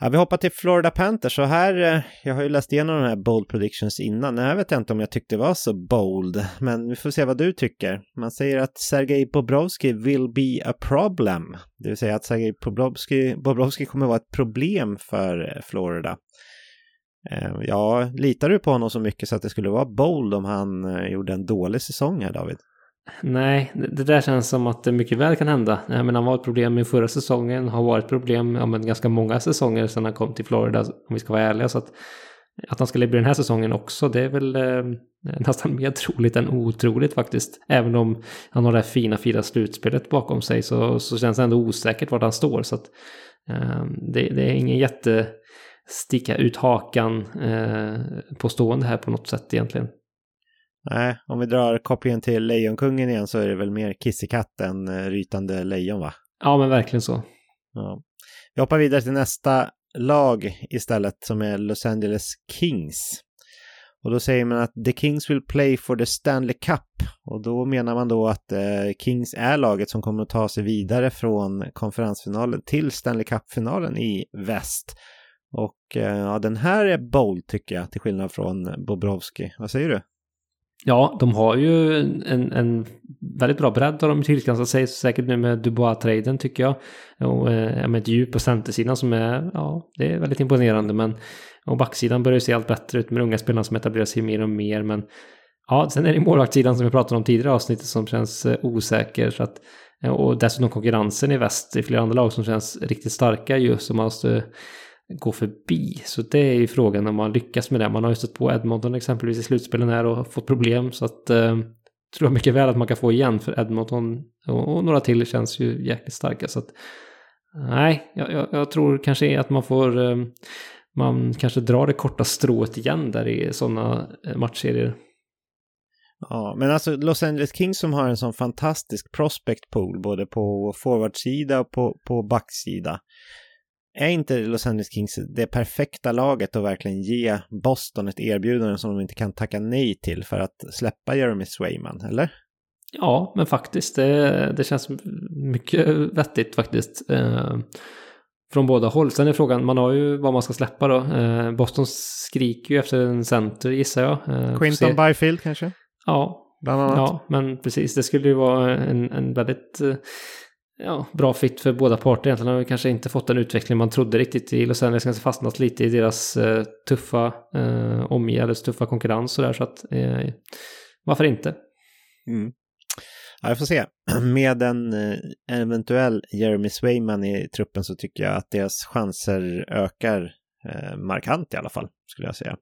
ja. vi hoppar till Florida Panthers. och här, eh, jag har ju läst igenom de här bold predictions innan. Jag vet inte om jag tyckte det var så bold, men vi får se vad du tycker. Man säger att Sergej Bobrovski will be a problem. Det vill säga att Sergej Bobrovski, Bobrovski kommer vara ett problem för eh, Florida. Eh, ja, litar du på honom så mycket så att det skulle vara bold om han gjorde en dålig säsong här, David? Nej, det där känns som att det mycket väl kan hända. Jag menar, han var ett problem i förra säsongen, har varit problem ja, men ganska många säsonger sedan han kom till Florida, om vi ska vara ärliga. Så att, att han skulle bli den här säsongen också, det är väl eh, nästan mer troligt än otroligt faktiskt. Även om han har det här fina, fina slutspelet bakom sig så, så känns det ändå osäkert vart han står. Så att, eh, det, det, är ingen jätte sticka ut hakan eh, på stående här på något sätt egentligen. Nej, om vi drar kopplingen till Lejonkungen igen så är det väl mer kissekatt än eh, rytande lejon va? Ja, men verkligen så. Ja. Vi hoppar vidare till nästa lag istället som är Los Angeles Kings. Och då säger man att the Kings will play for the Stanley Cup. Och då menar man då att eh, Kings är laget som kommer att ta sig vidare från konferensfinalen till Stanley Cup-finalen i väst. Och eh, ja, den här är bold tycker jag, till skillnad från Bobrovski. Vad säger du? Ja, de har ju en, en väldigt bra bredd har de tillskansat sig, säkert nu med Dubois-traden tycker jag. Och eh, med ett djup på centersidan som är, ja, det är väldigt imponerande. Men, och backsidan börjar ju se allt bättre ut med unga spelare som etablerar sig mer och mer. Men ja, sen är det målvaktssidan som vi pratade om tidigare avsnittet som känns eh, osäker. Så att, och dessutom konkurrensen i väst i flera andra lag som känns riktigt starka just. som man gå förbi. Så det är ju frågan om man lyckas med det. Man har ju stött på Edmonton exempelvis i slutspelen här och fått problem. Så att eh, tror jag mycket väl att man kan få igen för Edmonton och, och några till känns ju jäkligt starka. Så att nej, jag, jag, jag tror kanske att man får eh, man kanske drar det korta strået igen där i sådana eh, matchserier. Ja, men alltså Los Angeles Kings som har en sån fantastisk prospect pool både på forwardsida och på, på backsida är inte Los Angeles Kings det perfekta laget att verkligen ge Boston ett erbjudande som de inte kan tacka nej till för att släppa Jeremy Swayman, eller? Ja, men faktiskt. Det, det känns mycket vettigt faktiskt. Eh, från båda håll. Sen är frågan, man har ju vad man ska släppa då. Eh, Boston skriker ju efter en center gissar jag. Eh, Quinton Byfield kanske? Ja, Bland annat. ja, men precis. Det skulle ju vara en, en väldigt eh, ja, bra fit för båda parter. Egentligen har vi kanske inte fått den utveckling man trodde riktigt i Los Angeles. Kanske fastnat lite i deras eh, tuffa eh, omgivning, tuffa konkurrens och där. Så att eh, varför inte? Mm. Ja, jag får se. Med eh, en eventuell Jeremy Swayman i truppen så tycker jag att deras chanser ökar eh, markant i alla fall, skulle jag säga.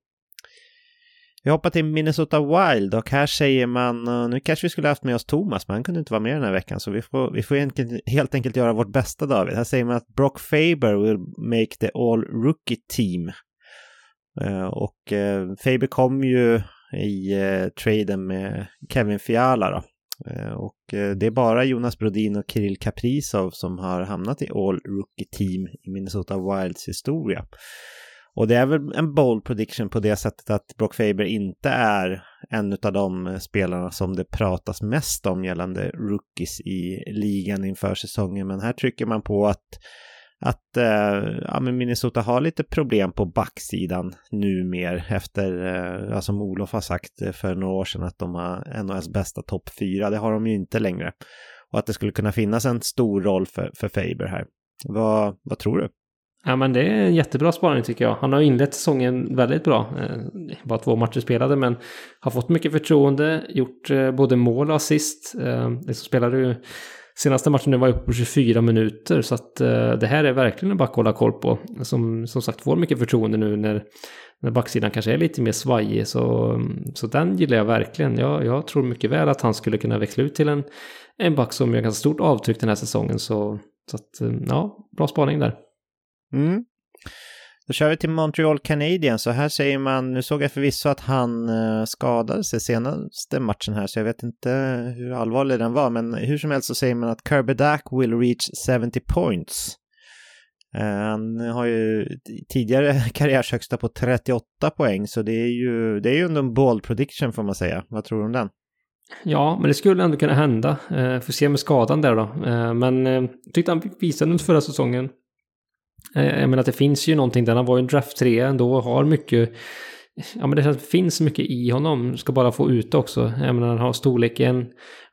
Vi hoppar till Minnesota Wild och här säger man, eh, nu kanske vi skulle haft med oss Thomas, men han kunde inte vara med den här veckan, så vi får, vi får helt enkelt göra vårt bästa David. Här säger man att Brock Faber will make the all rookie team. Eh, och eh, Faber kom ju i traden med Kevin Fiala då. och det är bara Jonas Brodin och Kirill Kaprizov som har hamnat i all rookie team i Minnesota Wilds historia. Och det är väl en bold prediction på det sättet att Brock Faber inte är en av de spelarna som det pratas mest om gällande rookies i ligan inför säsongen. Men här trycker man på att, att äh, ja, Minnesota har lite problem på backsidan numer efter, äh, ja, som Olof har sagt för några år sedan, att de har NHLs bästa topp fyra. Det har de ju inte längre. Och att det skulle kunna finnas en stor roll för, för Faber här. Vad, vad tror du? Ja men det är en jättebra spaning tycker jag. Han har inlett säsongen väldigt bra. Eh, bara två matcher spelade men har fått mycket förtroende, gjort eh, både mål och assist. Eh, liksom spelade ju senaste matchen nu var uppe på 24 minuter. Så att eh, det här är verkligen en back att hålla koll på. Som som sagt får mycket förtroende nu när, när backsidan kanske är lite mer svajig. Så, så den gillar jag verkligen. Jag, jag tror mycket väl att han skulle kunna växla ut till en, en back som gör ganska stort avtryck den här säsongen. Så, så att, eh, ja, bra spaning där. Mm. Då kör vi till Montreal Canadiens så här säger man, nu såg jag förvisso att han eh, skadade sig senaste matchen här så jag vet inte hur allvarlig den var men hur som helst så säger man att Kirby Dack will reach 70 points. Eh, han har ju tidigare karriärshögsta på 38 poäng så det är ju, det är ju en bold prediction får man säga. Vad tror du om den? Ja, men det skulle ändå kunna hända. Eh, får se med skadan där då. Men jag tyckte han visade under förra säsongen Eh, jag menar att det finns ju någonting där. Han var ju en draft 3 ändå och har mycket Ja men det finns mycket i honom. Ska bara få ut det också. Jag menar han har storleken,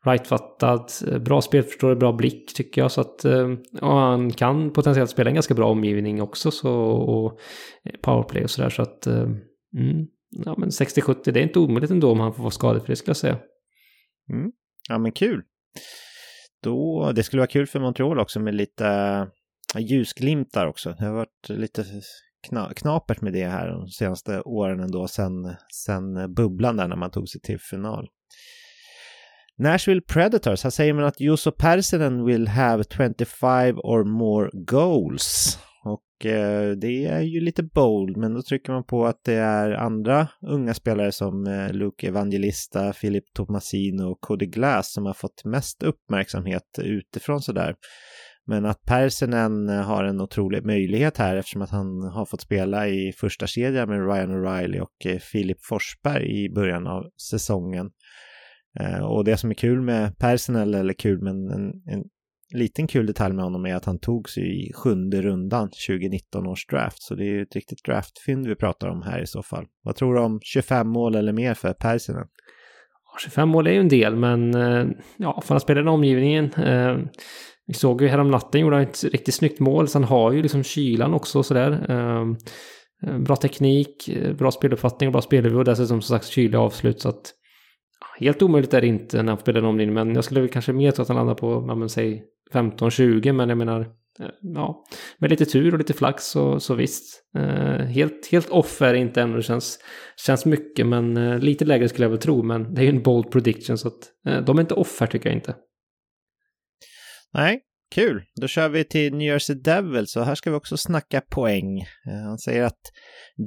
rightfattad, eh, bra spelförståelse, bra blick tycker jag. Så att eh, och han kan potentiellt spela en ganska bra omgivning också. Så, och powerplay och sådär. Så att mm, ja men 60-70 det är inte omöjligt ändå om han får vara skadefri skulle jag säga. Mm. Ja men kul. Då, det skulle vara kul för Montreal också med lite ljusglimtar också. Det har varit lite kna knapert med det här de senaste åren ändå, sen, sen bubblan där när man tog sig till final. Nashville Predators, här säger man att Juuso Persinen will have 25 or more goals. Och eh, det är ju lite bold, men då trycker man på att det är andra unga spelare som eh, Luke Evangelista, Filip Tomasino och Cody Glass som har fått mest uppmärksamhet utifrån sådär. Men att Persinen eh, har en otrolig möjlighet här eftersom att han har fått spela i första kedjan med Ryan O'Reilly och eh, Filip Forsberg i början av säsongen. Eh, och det som är kul med Persinen, eller kul men en, en liten kul detalj med honom är att han tog sig i sjunde rundan 2019 års draft. Så det är ju ett riktigt draftfynd vi pratar om här i så fall. Vad tror du om 25 mål eller mer för Persinen? 25 mål är ju en del, men ja, för att spela den omgivningen. Vi såg ju häromnatten gjorde han ett riktigt snyggt mål. Så han har ju liksom kylan också sådär. Ehm, eh, bra teknik, eh, bra speluppfattning och bra spelhuvud och dessutom som sagt kyliga avslut. Så att helt omöjligt är det inte när han spelar en omgivning. Men jag skulle väl kanske mer tro att han landar på, men säg 15-20. Men jag menar, eh, ja, med lite tur och lite flax så, så visst. helt, helt off är det inte ännu. Det känns, känns mycket men lite lägre skulle jag väl tro. Men det är ju en bold prediction så att de är inte off här tycker jag inte. Nej, kul. Då kör vi till New Jersey Devils och här ska vi också snacka poäng. Eh, han säger att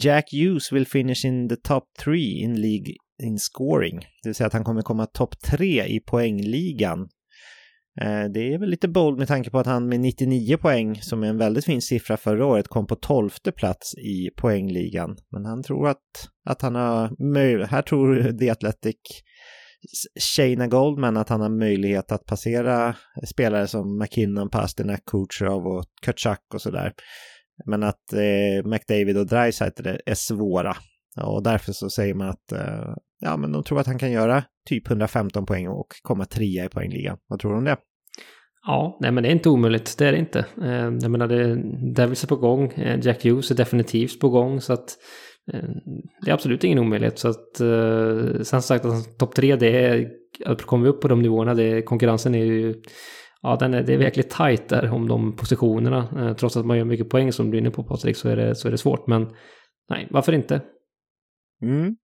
Jack Hughes will finish in the top three in League in scoring. Det vill säga att han kommer komma topp tre i poängligan. Eh, det är väl lite bold med tanke på att han med 99 poäng, som är en väldigt fin siffra förra året, kom på tolfte plats i poängligan. Men han tror att, att han har möjlighet, här tror The Athletic Shayna Goldman att han har möjlighet att passera spelare som McKinnon, Pasternak, Kucherov och Kutjak och sådär. Men att eh, McDavid och Dreisaitl är svåra. Och därför så säger man att eh, ja, men de tror att han kan göra typ 115 poäng och komma trea i poängligan. Vad tror du om det? Ja, nej men det är inte omöjligt, det är det inte. Eh, jag menar, det, Devils är på gång, eh, Jack Hughes är definitivt på gång, så att det är absolut ingen omöjlighet. Så att, eh, sen sagt, alltså, topp tre, det är, kommer vi upp på de nivåerna, det, konkurrensen är ju, ja den är, det är verkligen tajt där om de positionerna. Eh, trots att man gör mycket poäng som du är inne på Patrik så är det, så är det svårt. Men nej, varför inte? Mm.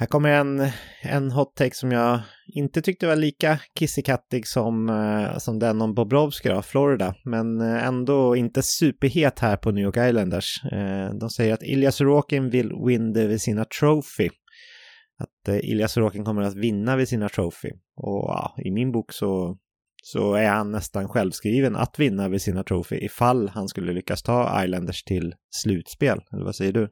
Här kommer en, en hot take som jag inte tyckte var lika kissekattig som, eh, som den om Bobrovsky då, Florida, men eh, ändå inte superhet här på New York Islanders. Eh, de säger att Ilja Sorokin vill vinna vid sina Trophy. Att Ilja Sorokin kommer att vinna vid sina Trophy. Och ja, i min bok så, så är han nästan självskriven att vinna vid sina Trophy ifall han skulle lyckas ta Islanders till slutspel. Eller vad säger du?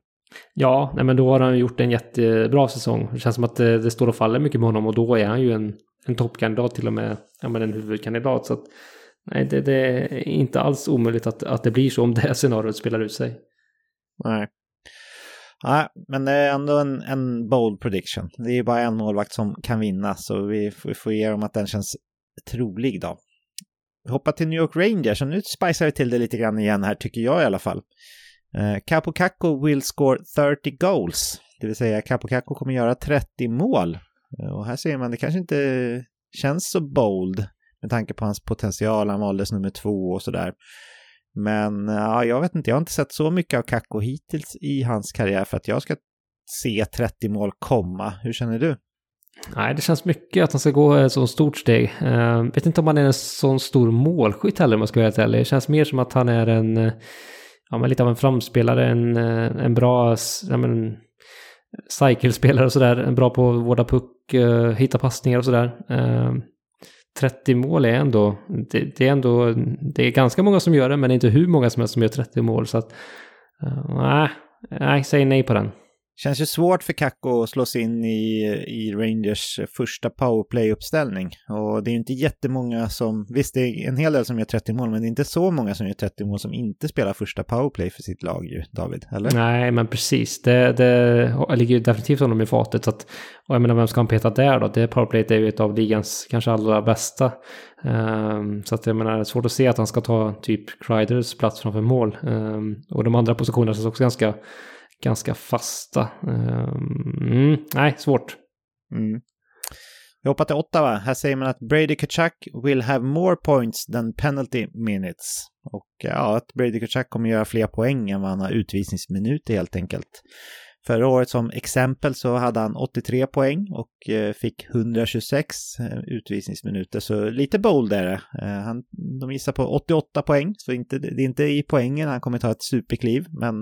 Ja, nej men då har han gjort en jättebra säsong. Det känns som att det, det står och faller mycket med honom och då är han ju en, en toppkandidat till och med, ja men en huvudkandidat. Så att, nej, det, det, är inte alls omöjligt att, att det blir så om det scenariot spelar ut sig. Nej. Nej, men det är ändå en, en bold prediction. Det är ju bara en målvakt som kan vinna, så vi får, vi får ge dem att den känns trolig då. Vi hoppar till New York Rangers, och nu spicar vi till det lite grann igen här, tycker jag i alla fall. Eh, Capo Caco will score 30 goals, det vill säga Capo Caco kommer göra 30 mål. Eh, och här ser man, det kanske inte känns så bold. med tanke på hans potential. Han valdes nummer två och sådär. Men eh, ja, jag vet inte, jag har inte sett så mycket av Kakko hittills i hans karriär för att jag ska se 30 mål komma. Hur känner du? Nej, det känns mycket att han ska gå ett så stort steg. Jag vet inte om han är en sån stor målskytt heller om jag ska vara helt ärlig. Det känns mer som att han är en, ja men lite av en framspelare, en, eh, en bra, ja men, cykelspelare och sådär. Bra på att vårda puck, uh, hitta passningar och sådär. Eh, 30 mål är ändå, det, det, är ändå, det är ganska många som gör det, men det är inte hur många som helst som gör 30 mål. Så att, nej, nej, säger nej på den. Känns ju svårt för Kakko att slås in i, i Rangers första powerplay-uppställning. Och det är inte jättemånga som, visst det är en hel del som gör 30 mål, men det är inte så många som gör 30 mål som inte spelar första powerplay för sitt lag ju, David, eller? Nej, men precis. Det, det ligger ju definitivt honom i fatet. Så att, och jag menar, vem ska han peta där då? Det powerplayet är ju ett av ligans kanske allra bästa. Um, så att jag menar, det är svårt att se att han ska ta typ Cryders plats framför mål. Um, och de andra positionerna känns också ganska ganska fasta. Ehm, mm, nej, svårt. Mm. Vi hoppar till Ottawa. Här säger man att Brady Kachuk will have more points than penalty minutes. Och eh, ja, att Brady Kachuk kommer göra fler poäng än vad han har utvisningsminuter helt enkelt. Förra året som exempel så hade han 83 poäng och eh, fick 126 eh, utvisningsminuter, så lite bold är det. Han, de gissar på 88 poäng, så inte, det är inte i poängen han kommer ta ett superkliv, men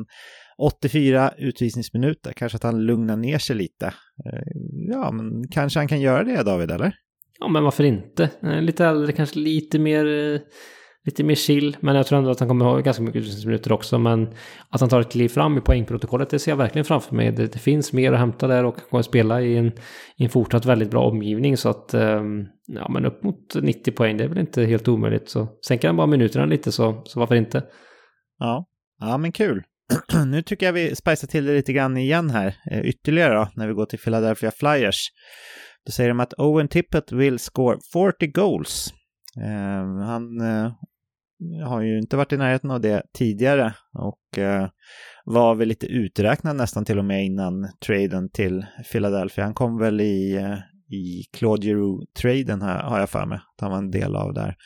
84 utvisningsminuter, kanske att han lugnar ner sig lite. Eh, ja, men kanske han kan göra det, David, eller? Ja, men varför inte? Eh, lite äldre, kanske lite mer, eh, lite mer chill. Men jag tror ändå att han kommer ha ganska mycket utvisningsminuter också. Men att han tar ett kliv fram i poängprotokollet, det ser jag verkligen framför mig. Det, det finns mer att hämta där och kommer spela i en, i en fortsatt väldigt bra omgivning. Så att, ehm, ja, men upp mot 90 poäng, det är väl inte helt omöjligt. Så sänker han bara minuterna lite, så, så varför inte? Ja, ja men kul. nu tycker jag vi spicar till det lite grann igen här, eh, ytterligare då, när vi går till Philadelphia Flyers. Då säger de att Owen Tippett will score 40 goals. Eh, han eh, har ju inte varit i närheten av det tidigare och eh, var väl lite uträknad nästan till och med innan traden till Philadelphia. Han kom väl i, eh, i Claude Giroux-traden här, har jag för mig, att han var en del av där.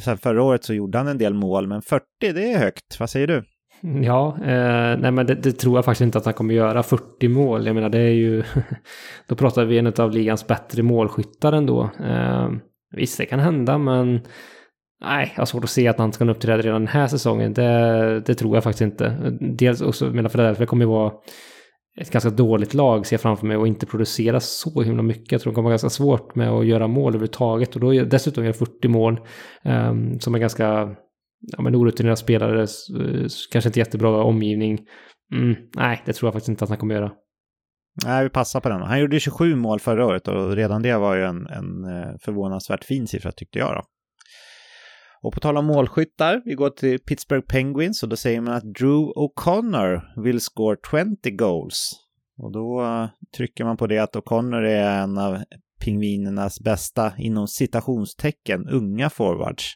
Sen förra året så gjorde han en del mål, men 40 det är högt. Vad säger du? Mm. Ja, eh, nej men det, det, tror jag faktiskt inte att han kommer göra. 40 mål, jag menar det är ju... då pratar vi en av ligans bättre målskyttar ändå. Eh, visst, det kan hända, men... Nej, jag har svårt att se att han ska uppträda redan den här säsongen. Det, det tror jag faktiskt inte. Dels också, jag menar för det, för det kommer ju vara ett ganska dåligt lag ser jag framför mig och inte producera så himla mycket. Jag tror det kommer vara ganska svårt med att göra mål överhuvudtaget och då dessutom göra 40 mål um, som är ganska ja, men orutinerade spelare, eh, kanske inte jättebra omgivning. Mm, nej, det tror jag faktiskt inte att han kommer göra. Nej, vi passar på den. Han gjorde 27 mål förra året och redan det var ju en, en eh, förvånansvärt fin siffra tyckte jag då. Och på tal om målskyttar, vi går till Pittsburgh Penguins och då säger man att Drew O'Connor vill score 20 goals. Och då eh, trycker man på det att O'Connor är en av pingvinernas bästa, inom citationstecken, unga forwards.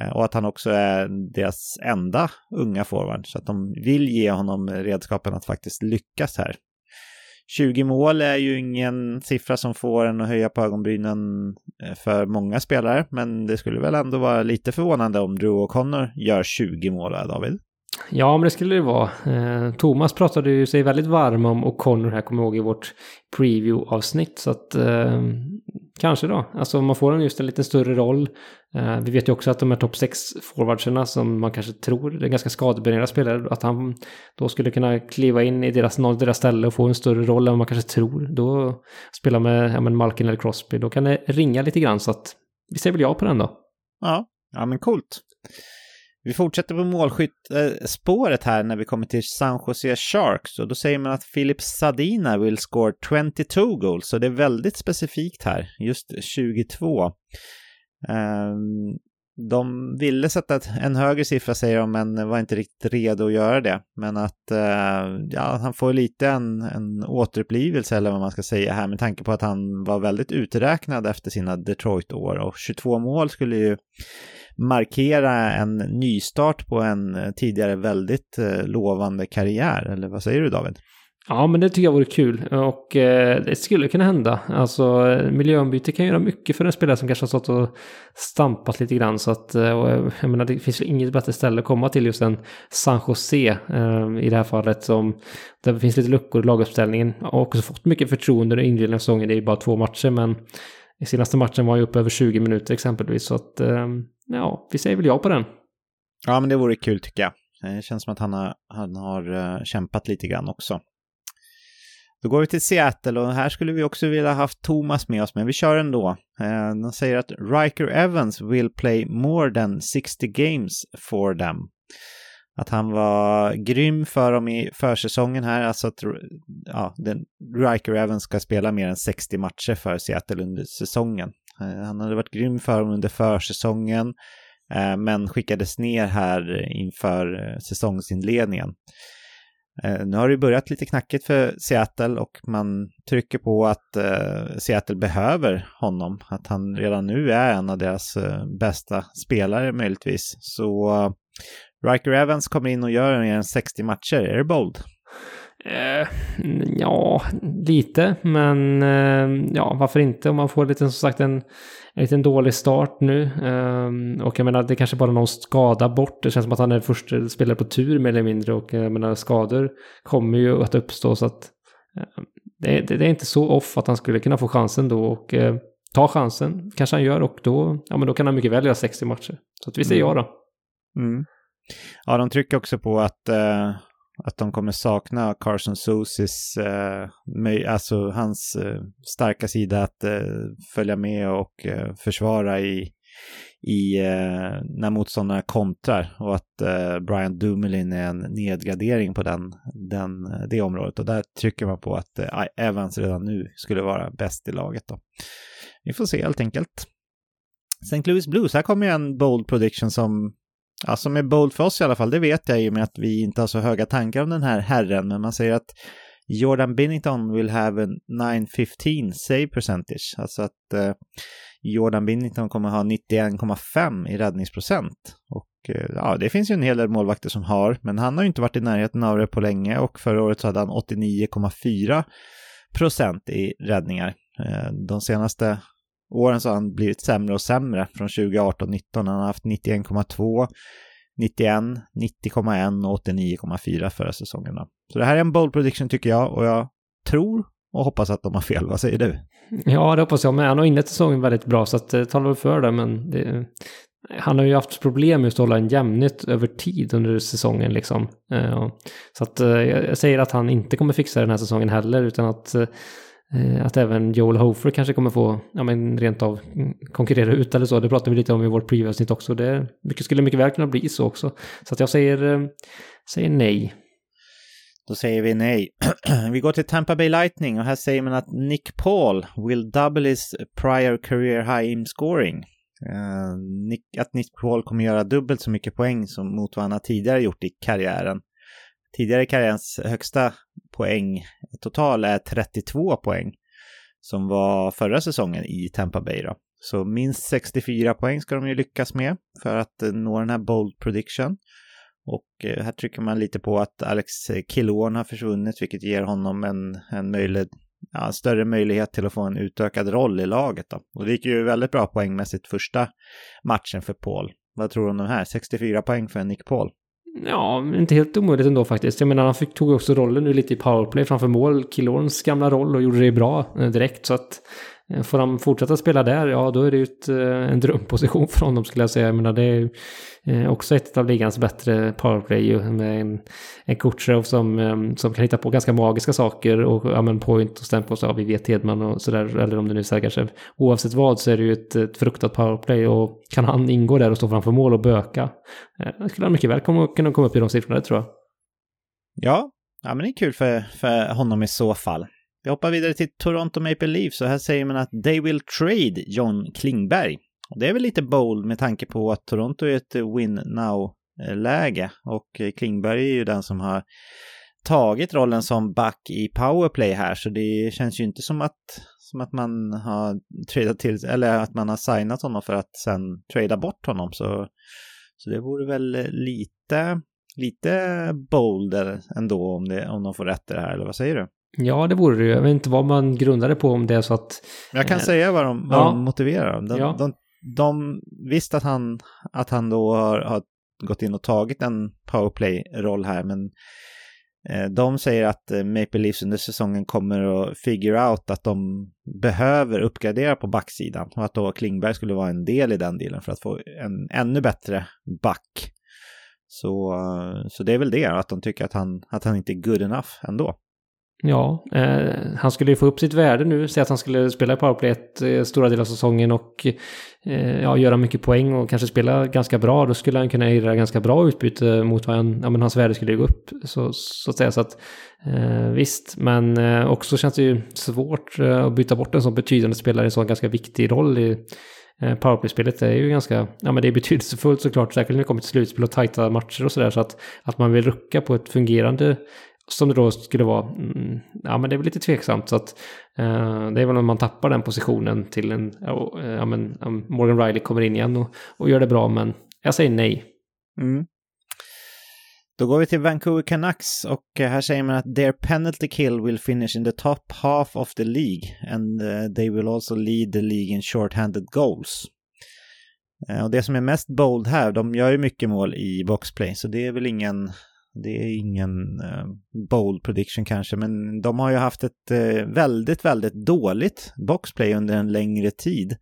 Eh, och att han också är deras enda unga forward. Så att de vill ge honom redskapen att faktiskt lyckas här. 20 mål är ju ingen siffra som får en att höja på ögonbrynen eh, för många spelare, men det skulle väl ändå vara lite förvånande om Drew O'Connor gör 20 mål, David? Ja, men det skulle det vara. Eh, Thomas pratade ju sig väldigt varm om O'Connor här, kommer jag ihåg, i vårt preview-avsnitt. Så att eh, kanske då. Alltså om man får en just en lite större roll. Eh, vi vet ju också att de här topp 6 forwardserna som man kanske tror det är ganska skadebenägna spelare, att han då skulle kunna kliva in i deras, någon deras ställe och få en större roll än vad man kanske tror. Då spela med ja, men Malkin eller Crosby, då kan det ringa lite grann så att vi ser väl ja på den då. Ja, ja men coolt. Vi fortsätter på målskyttespåret här när vi kommer till San Jose Sharks och då säger man att Philip Sadina will score 22 goals, så det är väldigt specifikt här, just 22. Ehm, de ville sätta en högre siffra säger de, men var inte riktigt redo att göra det. Men att eh, ja, han får lite en, en återupplivelse eller vad man ska säga här med tanke på att han var väldigt uträknad efter sina Detroit-år och 22 mål skulle ju markera en nystart på en eh, tidigare väldigt eh, lovande karriär, eller vad säger du David? Ja, men det tycker jag vore kul och eh, det skulle kunna hända. Alltså eh, miljöombyte kan göra mycket för en spelare som kanske har stått och stampat lite grann. Så att, och, jag menar, det finns ju inget bättre ställe att komma till just än San Jose eh, i det här fallet. Som, där det finns lite luckor i laguppställningen. Och också fått mycket förtroende under inledningen av säsongen. Det är ju bara två matcher, men i senaste matchen var ju uppe över 20 minuter exempelvis. Så att, ehm, ja, vi säger väl ja på den. Ja, men det vore kul tycker jag. Eh, det känns som att han har, han har eh, kämpat lite grann också. Då går vi till Seattle och här skulle vi också vilja haft Thomas med oss, men vi kör ändå. Eh, de säger att Riker Evans will play more than 60 games for them. Att han var grym för dem i försäsongen här, alltså att ja, den, Riker Evans ska spela mer än 60 matcher för Seattle under säsongen. Eh, han hade varit grym för dem under försäsongen, eh, men skickades ner här inför eh, säsongsinledningen. Eh, nu har det börjat lite knackigt för Seattle och man trycker på att eh, Seattle behöver honom. Att han redan nu är en av deras eh, bästa spelare möjligtvis. Så Riker Evans kommer in och gör mer än 60 matcher. Är det bold? Eh, ja, lite, men eh, ja, varför inte om man får lite som sagt en, en liten dålig start nu. Eh, och jag menar, det kanske bara någon skada bort. Det känns som att han är första spelare på tur mer eller mindre och jag menar, skador kommer ju att uppstå så att eh, det, det, det, är inte så off att han skulle kunna få chansen då och eh, ta chansen kanske han gör och då, ja men då kan han mycket väl göra 60 matcher. Så att vi säger mm. ja då. Mm. Ja, de trycker också på att eh, att de kommer sakna Carson Sousis, eh, alltså hans eh, starka sida att eh, följa med och eh, försvara i, i eh, när motståndarna kontrar och att eh, Brian Dumoulin är en nedgradering på den, den, det området och där trycker man på att eh, Evans redan nu skulle vara bäst i laget då. Vi får se helt enkelt. St. Louis Blues, här kommer ju en bold prediction som Alltså med bold för oss i alla fall, det vet jag i och med att vi inte har så höga tankar om den här herren, men man säger att Jordan Binnington will have a 915 save percentage, alltså att eh, Jordan Binnington kommer ha 91,5 i räddningsprocent. Och eh, ja, det finns ju en hel del målvakter som har, men han har ju inte varit i närheten av det på länge och förra året så hade han 89,4 procent i räddningar. Eh, de senaste åren så har han blivit sämre och sämre från 2018-19. Han har haft 91,2, 91, 90,1 och 89,4 förra säsongen. Så det här är en bold prediction tycker jag och jag tror och hoppas att de har fel. Vad säger du? Ja, det hoppas jag med. Han har inlett säsongen väldigt bra så att det eh, talar väl för det, men det, eh, han har ju haft problem just att hålla en jämnhet över tid under säsongen liksom. Eh, så att eh, jag säger att han inte kommer fixa den här säsongen heller utan att eh, Eh, att även Joel Hofer kanske kommer få, ja men rent av konkurrera ut eller så. Det pratade vi lite om i vårt preview-avsnitt också. Det mycket, skulle mycket väl kunna bli så också. Så att jag säger, eh, säger nej. Då säger vi nej. vi går till Tampa Bay Lightning och här säger man att Nick Paul will double his prior career high in scoring. Uh, Nick, att Nick Paul kommer göra dubbelt så mycket poäng som mot vad han har tidigare gjort i karriären. Tidigare karriärens högsta poäng total är 32 poäng som var förra säsongen i Tampa Bay då. Så minst 64 poäng ska de ju lyckas med för att eh, nå den här bold prediction. Och eh, här trycker man lite på att Alex Killorn har försvunnit, vilket ger honom en, en möjlig, ja, större möjlighet till att få en utökad roll i laget. Då. Och det gick ju väldigt bra poängmässigt första matchen för Paul. Vad tror du om de här? 64 poäng för Nick Paul. Ja, inte helt omöjligt ändå faktiskt. Jag menar, han fick, tog också rollen nu lite i powerplay framför mål. Killorns gamla roll och gjorde det bra eh, direkt. Så att Eh, får han fortsätta spela där, ja då är det ju ett, eh, en drömposition för honom skulle jag säga. Jag menar det är ju eh, också ett av ligans bättre powerplay med en, en Kutjerov som, ehm, som kan hitta på ganska magiska saker och ja men point och stämpel så har vi vet Hedman och sådär, eller om det nu är sig. Oavsett vad så är det ju ett, ett fruktat powerplay och kan han ingå där och stå framför mål och böka, skulle han mycket väl kunna komma upp i de siffrorna, det tror jag. Ja, ja men det är kul för, för honom i så fall. Vi hoppar vidare till Toronto Maple Leafs och här säger man att they will trade John Klingberg. Och det är väl lite bold med tanke på att Toronto är ett win now-läge och Klingberg är ju den som har tagit rollen som back i powerplay här så det känns ju inte som att, som att man har tradat till, eller att man har signat honom för att sen trada bort honom så, så det vore väl lite lite bold ändå om, det, om de får rätt i det här, eller vad säger du? Ja, det vore det ju. Jag vet inte vad man grundar det på om det är så att... Jag kan eh, säga vad de, vad ja. de motiverar. De, ja. de, de, visst att han, att han då har, har gått in och tagit en powerplay-roll här, men eh, de säger att eh, Maple Leafs under säsongen kommer att figure out att de behöver uppgradera på backsidan och att då Klingberg skulle vara en del i den delen för att få en ännu bättre back. Så, så det är väl det, att de tycker att han, att han inte är good enough ändå. Ja, eh, han skulle ju få upp sitt värde nu. Säg att han skulle spela i powerplay ett, eh, stora delar av säsongen och eh, ja, göra mycket poäng och kanske spela ganska bra. Då skulle han kunna göra ganska bra utbyte mot vad han, ja, men hans värde skulle gå upp. Så, så att säga. Så att, eh, visst, men eh, också känns det ju svårt eh, att byta bort en sån betydande spelare i en sån ganska viktig roll i eh, Powerplay-spelet är ju ganska, ja men det är betydelsefullt såklart, särskilt när det kommer till slutspel och tajta matcher och sådär. Så att, att man vill rucka på ett fungerande som det då skulle vara, mm, ja men det är väl lite tveksamt. Så att eh, det är väl om man tappar den positionen till en, ja eh, men Morgan Riley kommer in igen och, och gör det bra, men jag säger nej. Mm. Då går vi till Vancouver Canucks och här säger man att their penalty kill will finish in the top half of the League and eh, they will also lead the League in short-handed goals. Eh, och det som är mest bold här, de gör ju mycket mål i boxplay, så det är väl ingen det är ingen eh, bold prediction kanske, men de har ju haft ett eh, väldigt, väldigt dåligt boxplay under en längre tid.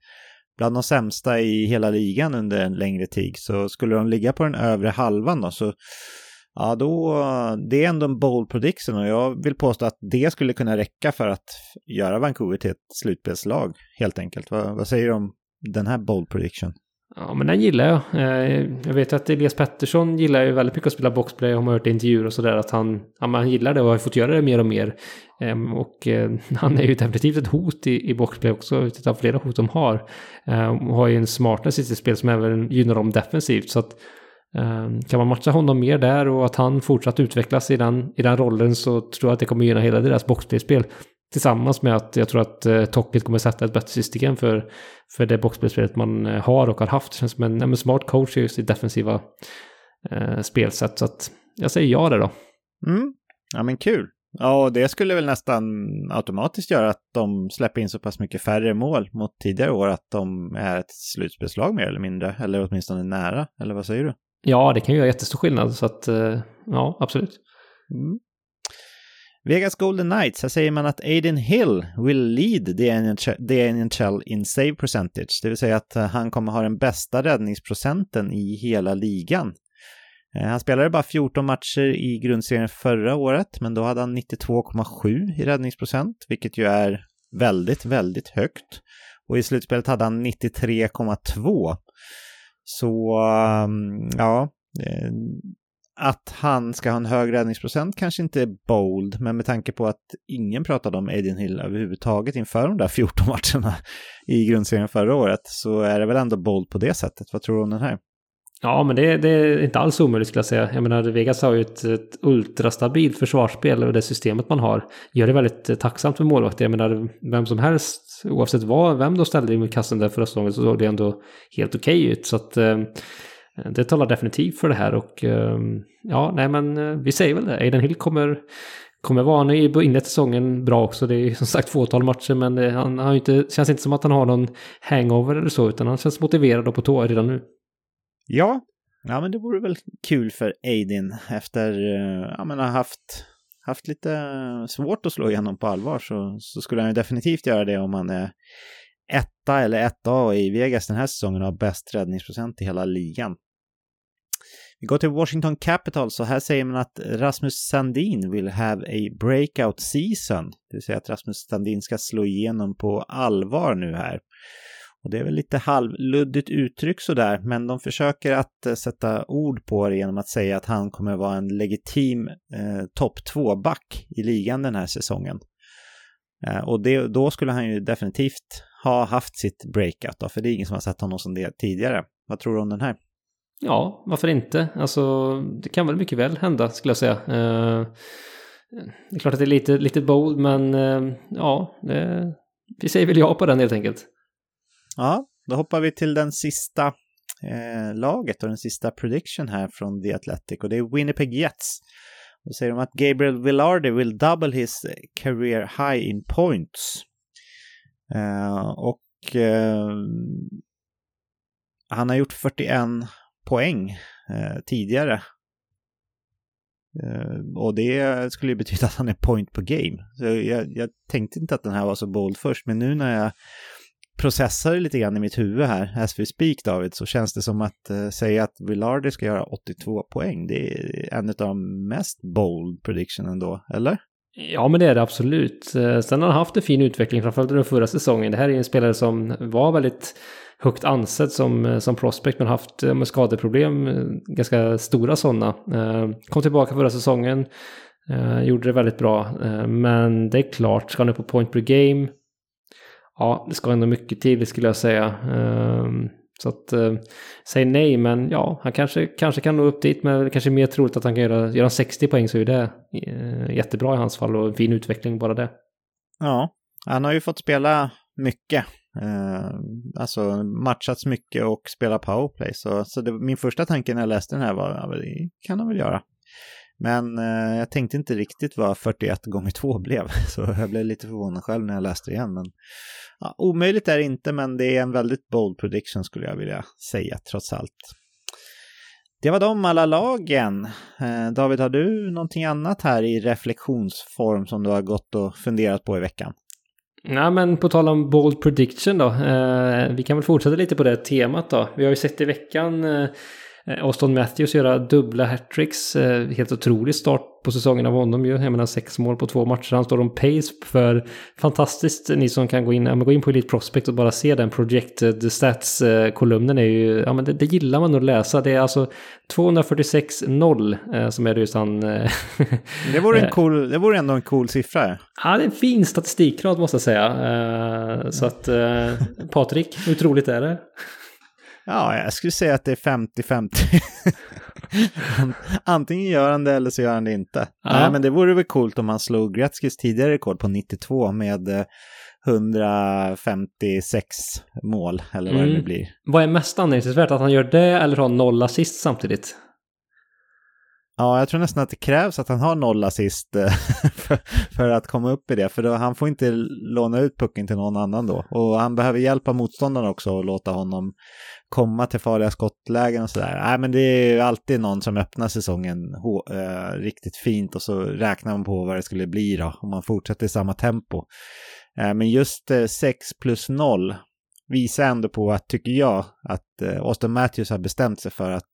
Bland de sämsta i hela ligan under en längre tid. Så skulle de ligga på den övre halvan då så Ja, då, det är ändå en bold prediction och jag vill påstå att det skulle kunna räcka för att göra Vancouver till ett slutspelslag, helt enkelt. Vad, vad säger du om den här bold prediction? Ja, men den gillar jag. Eh, jag vet att Elias Pettersson gillar ju väldigt mycket att spela boxplay. Har man hört i intervjuer och sådär att han, ja, han gillar det och har fått göra det mer och mer. Ehm, och eh, han är ju definitivt ett hot i, i boxplay också, utav flera hot de har. Ehm, och har ju en smartness i sitt spel som även gynnar dem defensivt. Så att ehm, kan man matcha honom mer där och att han fortsatt utvecklas i den, i den rollen så tror jag att det kommer gynna hela deras boxplayspel. Tillsammans med att jag tror att eh, Tocket kommer sätta ett bättre system för, för det boxspelspelet man eh, har och har haft. Det känns som en, en smart coach just i defensiva eh, spelsätt. Så att jag säger ja där då. Mm. Ja men kul. Ja, och det skulle väl nästan automatiskt göra att de släpper in så pass mycket färre mål mot tidigare år att de är ett slutspelslag mer eller mindre, eller åtminstone nära, eller vad säger du? Ja, det kan ju göra jättestor skillnad, så att eh, ja, absolut. Mm. Vegas Golden Knights, här säger man att Aiden Hill will lead the NHL, the NHL in save percentage, det vill säga att eh, han kommer ha den bästa räddningsprocenten i hela ligan. Eh, han spelade bara 14 matcher i grundserien förra året, men då hade han 92,7 i räddningsprocent, vilket ju är väldigt, väldigt högt. Och i slutspelet hade han 93,2. Så, ehm, ja, eh, att han ska ha en hög räddningsprocent kanske inte är bold, men med tanke på att ingen pratade om Aiden Hill överhuvudtaget inför de där 14 matcherna i grundserien förra året så är det väl ändå bold på det sättet. Vad tror du om den här? Ja, men det, det, är inte alls omöjligt skulle jag säga. Jag menar, Vegas har ju ett, ett ultrastabilt försvarsspel och det systemet man har gör det väldigt eh, tacksamt för målvakter. Jag menar, vem som helst, oavsett vad, vem då ställde i kassen där förra säsongen så såg det ändå helt okej okay ut. Så att Eh, Eh, det talar definitivt för det här och ehm, ja, nej men eh, vi säger väl det. Aiden Hill kommer, kommer vara, nu i inlett säsongen bra också. Det är som sagt fåtal matcher men det, han har inte, känns inte som att han har någon hangover eller så utan han känns motiverad och på tå redan nu. Ja, ja men det vore väl kul för Aiden efter, ja men har haft haft lite svårt att slå igenom på allvar så, så skulle han ju definitivt göra det om han är etta eller etta A i Vegas den här säsongen och har bäst räddningsprocent i hela ligan. Vi går till Washington Capitals så här säger man att Rasmus Sandin will have a breakout season. Det vill säga att Rasmus Sandin ska slå igenom på allvar nu här. Och det är väl lite halvluddigt uttryck sådär, men de försöker att eh, sätta ord på det genom att säga att han kommer vara en legitim eh, topp 2-back i ligan den här säsongen. Eh, och det, då skulle han ju definitivt ha haft sitt breakout då, för det är ingen som har sett honom som det tidigare. Vad tror du om den här? Ja, varför inte? Alltså, det kan väl mycket väl hända skulle jag säga. Eh, det är klart att det är lite, lite bold, men eh, ja, det, vi säger väl ja på den helt enkelt. Ja, då hoppar vi till den sista eh, laget och den sista prediction här från The Athletic och det är Winnipeg Jets. Då säger de att Gabriel Villardi will double his career high in points. Eh, och eh, han har gjort 41 poäng eh, tidigare. Eh, och det skulle ju betyda att han är point per game. Så jag, jag, tänkte inte att den här var så bold först, men nu när jag processar det lite grann i mitt huvud här, as we speak David, så känns det som att eh, säga att Villardi ska göra 82 poäng, det är en av de mest bold prediction ändå, eller? Ja, men det är det absolut. Eh, sen har han haft en fin utveckling, framförallt under förra säsongen. Det här är en spelare som var väldigt högt ansedd som, eh, som prospect men haft eh, med skadeproblem, eh, ganska stora sådana. Kom tillbaka förra säsongen, gjorde det väldigt bra. Men det är klart, ska han upp på point per game ja, det ska ändå mycket till skulle jag säga. Så att, eh, säg nej, men ja, han kanske, kanske kan nå upp dit, men det kanske är mer troligt att han kan göra, göra 60 poäng så är det eh, jättebra i hans fall och en fin utveckling bara det. Ja, han har ju fått spela mycket. Eh, alltså matchats mycket och spela powerplay. Så, så det, min första tanke när jag läste den här var, ja, det kan han väl göra. Men eh, jag tänkte inte riktigt vad 41 gånger 2 blev, så jag blev lite förvånad själv när jag läste det igen. Men, ja, omöjligt är det inte, men det är en väldigt bold prediction skulle jag vilja säga trots allt. Det var de alla lagen. Eh, David, har du någonting annat här i reflektionsform som du har gått och funderat på i veckan? Nej, men på tal om bold prediction då. Eh, vi kan väl fortsätta lite på det temat då. Vi har ju sett i veckan eh, Austin Matthews göra dubbla hattricks. Eh, helt otrolig start på säsongen av honom ju. Jag menar sex mål på två matcher. Han står om pace för fantastiskt. Ni som kan gå in, ja, gå in på Elite Prospect och bara se den projected stats-kolumnen är ju, ja men det, det gillar man att läsa. Det är alltså 246-0 eh, som är det just han... det, vore en cool, det vore ändå en cool siffra. Ja, det är en fin statistikrad måste jag säga. Så att Patrik, hur troligt är det? Ja, jag skulle säga att det är 50-50. Antingen gör han det eller så gör han det inte. Ja. Nej, men det vore väl coolt om han slog Gretzkys tidigare rekord på 92 med 156 eh, mål, eller vad mm. det nu blir. Vad är mest anmärkningsvärt, att han gör det eller har noll assist samtidigt? Ja, jag tror nästan att det krävs att han har noll assist eh, för, för, att komma upp i det. För då, han får inte låna ut pucken till någon annan då. Och han behöver hjälpa motståndarna också och låta honom komma till farliga skottlägen och sådär. Nej, men det är ju alltid någon som öppnar säsongen äh, riktigt fint och så räknar man på vad det skulle bli då om man fortsätter i samma tempo. Äh, men just eh, äh, 6 plus 0 visar ändå på att, tycker jag, att äh, Austin Matthews har bestämt sig för att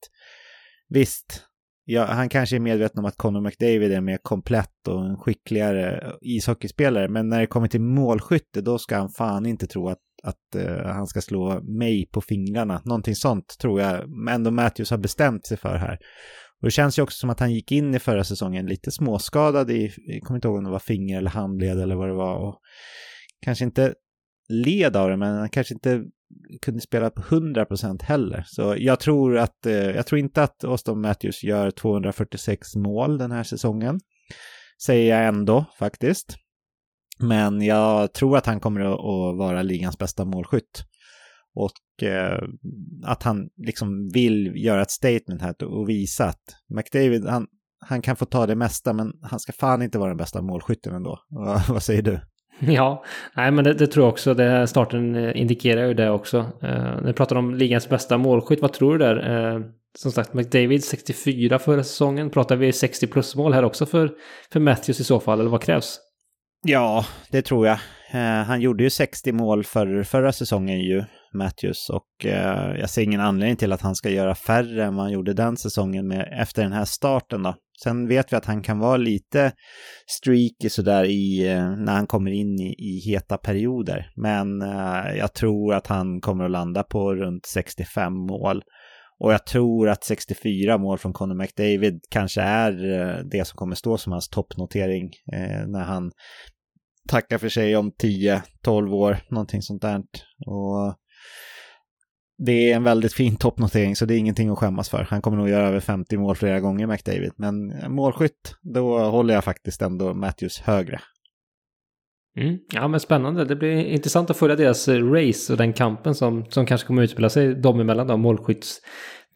visst, ja, han kanske är medveten om att Conor McDavid är mer komplett och en skickligare ishockeyspelare, men när det kommer till målskytte då ska han fan inte tro att, att eh, han ska slå mig på fingrarna. Någonting sånt tror jag ändå Matthews har bestämt sig för här. Och det känns ju också som att han gick in i förra säsongen lite småskadad i, jag kommer inte ihåg om det var finger eller handled eller vad det var. Och kanske inte led av det, men han kanske inte kunde spela på 100% heller. Så jag tror att, eh, jag tror inte att Austin Matthews gör 246 mål den här säsongen. Säger jag ändå faktiskt. Men jag tror att han kommer att vara ligans bästa målskytt. Och eh, att han liksom vill göra ett statement här och visa att McDavid, han, han kan få ta det mesta men han ska fan inte vara den bästa målskytten ändå. vad säger du? Ja, nej men det, det, tror jag också. Det, här starten eh, indikerar ju det också. Eh, när vi pratar om ligans bästa målskytt, vad tror du där? Eh, som sagt, McDavid 64 förra säsongen. Pratar vi 60 plus mål här också för, för Matthews i så fall, eller vad krävs? Ja, det tror jag. Eh, han gjorde ju 60 mål för, förra säsongen ju, Matthews, och eh, jag ser ingen anledning till att han ska göra färre än vad han gjorde den säsongen med, efter den här starten då. Sen vet vi att han kan vara lite streaky sådär i, eh, när han kommer in i, i heta perioder. Men eh, jag tror att han kommer att landa på runt 65 mål. Och jag tror att 64 mål från Conor McDavid kanske är det som kommer stå som hans toppnotering eh, när han tacka för sig om 10-12 år, någonting sånt där. Och det är en väldigt fin toppnotering så det är ingenting att skämmas för. Han kommer nog göra över 50 mål flera gånger, McDavid. Men målskytt, då håller jag faktiskt ändå Matthews högre. Mm. Ja men spännande, det blir intressant att följa deras race och den kampen som, som kanske kommer att utspela sig dem emellan då, målskytts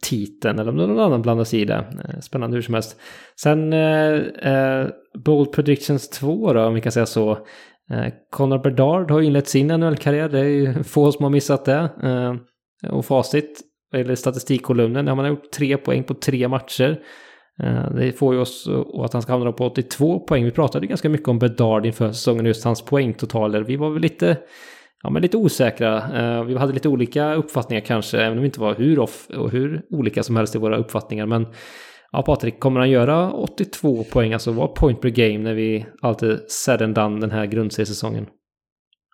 titeln eller om någon annan blandar sig i eh, det. Spännande hur som helst. Sen eh, eh Bold Predictions 2 då, om vi kan säga så. Eh, Connor Bedard har inlett sin NHL-karriär, det är ju få som har missat det. Eh, och facit, eller statistikkolumnen, ja, man har gjort tre poäng på tre matcher. Eh, det får ju oss att han ska hamna på 82 poäng. Vi pratade ganska mycket om Bedard inför säsongen, just hans poängtotaler. Vi var väl lite, ja, men lite osäkra. Eh, vi hade lite olika uppfattningar kanske, även om vi inte var hur off och hur olika som helst i våra uppfattningar. Men ja, Patrik, kommer han göra 82 poäng, alltså vara point per game när vi alltid said and done den här grundseriesäsongen?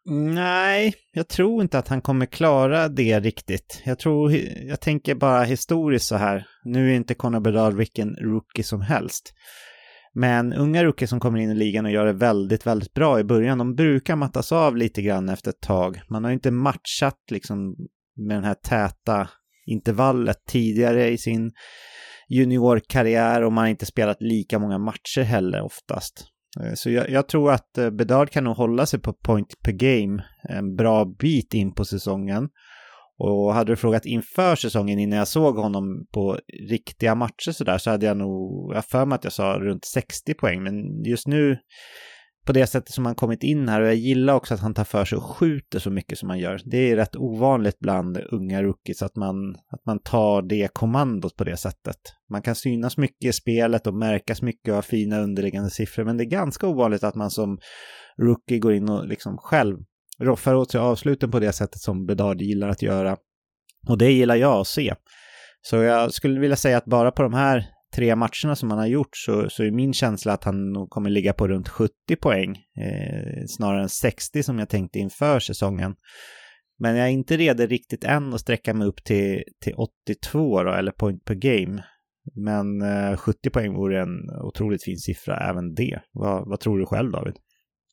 Nej, jag tror inte att han kommer klara det riktigt. Jag tror, jag tänker bara historiskt så här. Nu är inte Conor Bedard vilken rookie som helst. Men unga rookies som kommer in i ligan och gör det väldigt, väldigt bra i början, de brukar mattas av lite grann efter ett tag. Man har ju inte matchat liksom med den här täta intervallet tidigare i sin juniorkarriär och man har inte spelat lika många matcher heller oftast. Eh, så jag, jag, tror att eh, Bedard kan nog hålla sig på point per game en bra bit in på säsongen. Och hade du frågat inför säsongen innan jag såg honom på riktiga matcher sådär så hade jag nog, jag för mig att jag sa runt 60 poäng. Men just nu på det sättet som han kommit in här och jag gillar också att han tar för sig och skjuter så mycket som han gör. Det är rätt ovanligt bland unga rookies att man, att man tar det kommandot på det sättet. Man kan synas mycket i spelet och märkas mycket och ha fina underliggande siffror men det är ganska ovanligt att man som rookie går in och liksom själv roffar åt sig avsluten på det sättet som Bedard gillar att göra. Och det gillar jag att se. Så jag skulle vilja säga att bara på de här tre matcherna som han har gjort så, så är min känsla att han nog kommer ligga på runt 70 poäng. Eh, snarare än 60 som jag tänkte inför säsongen. Men jag är inte redo riktigt än att sträcka mig upp till, till 82 då, eller point per game. Men eh, 70 poäng vore en otroligt fin siffra även det. Vad, vad tror du själv David?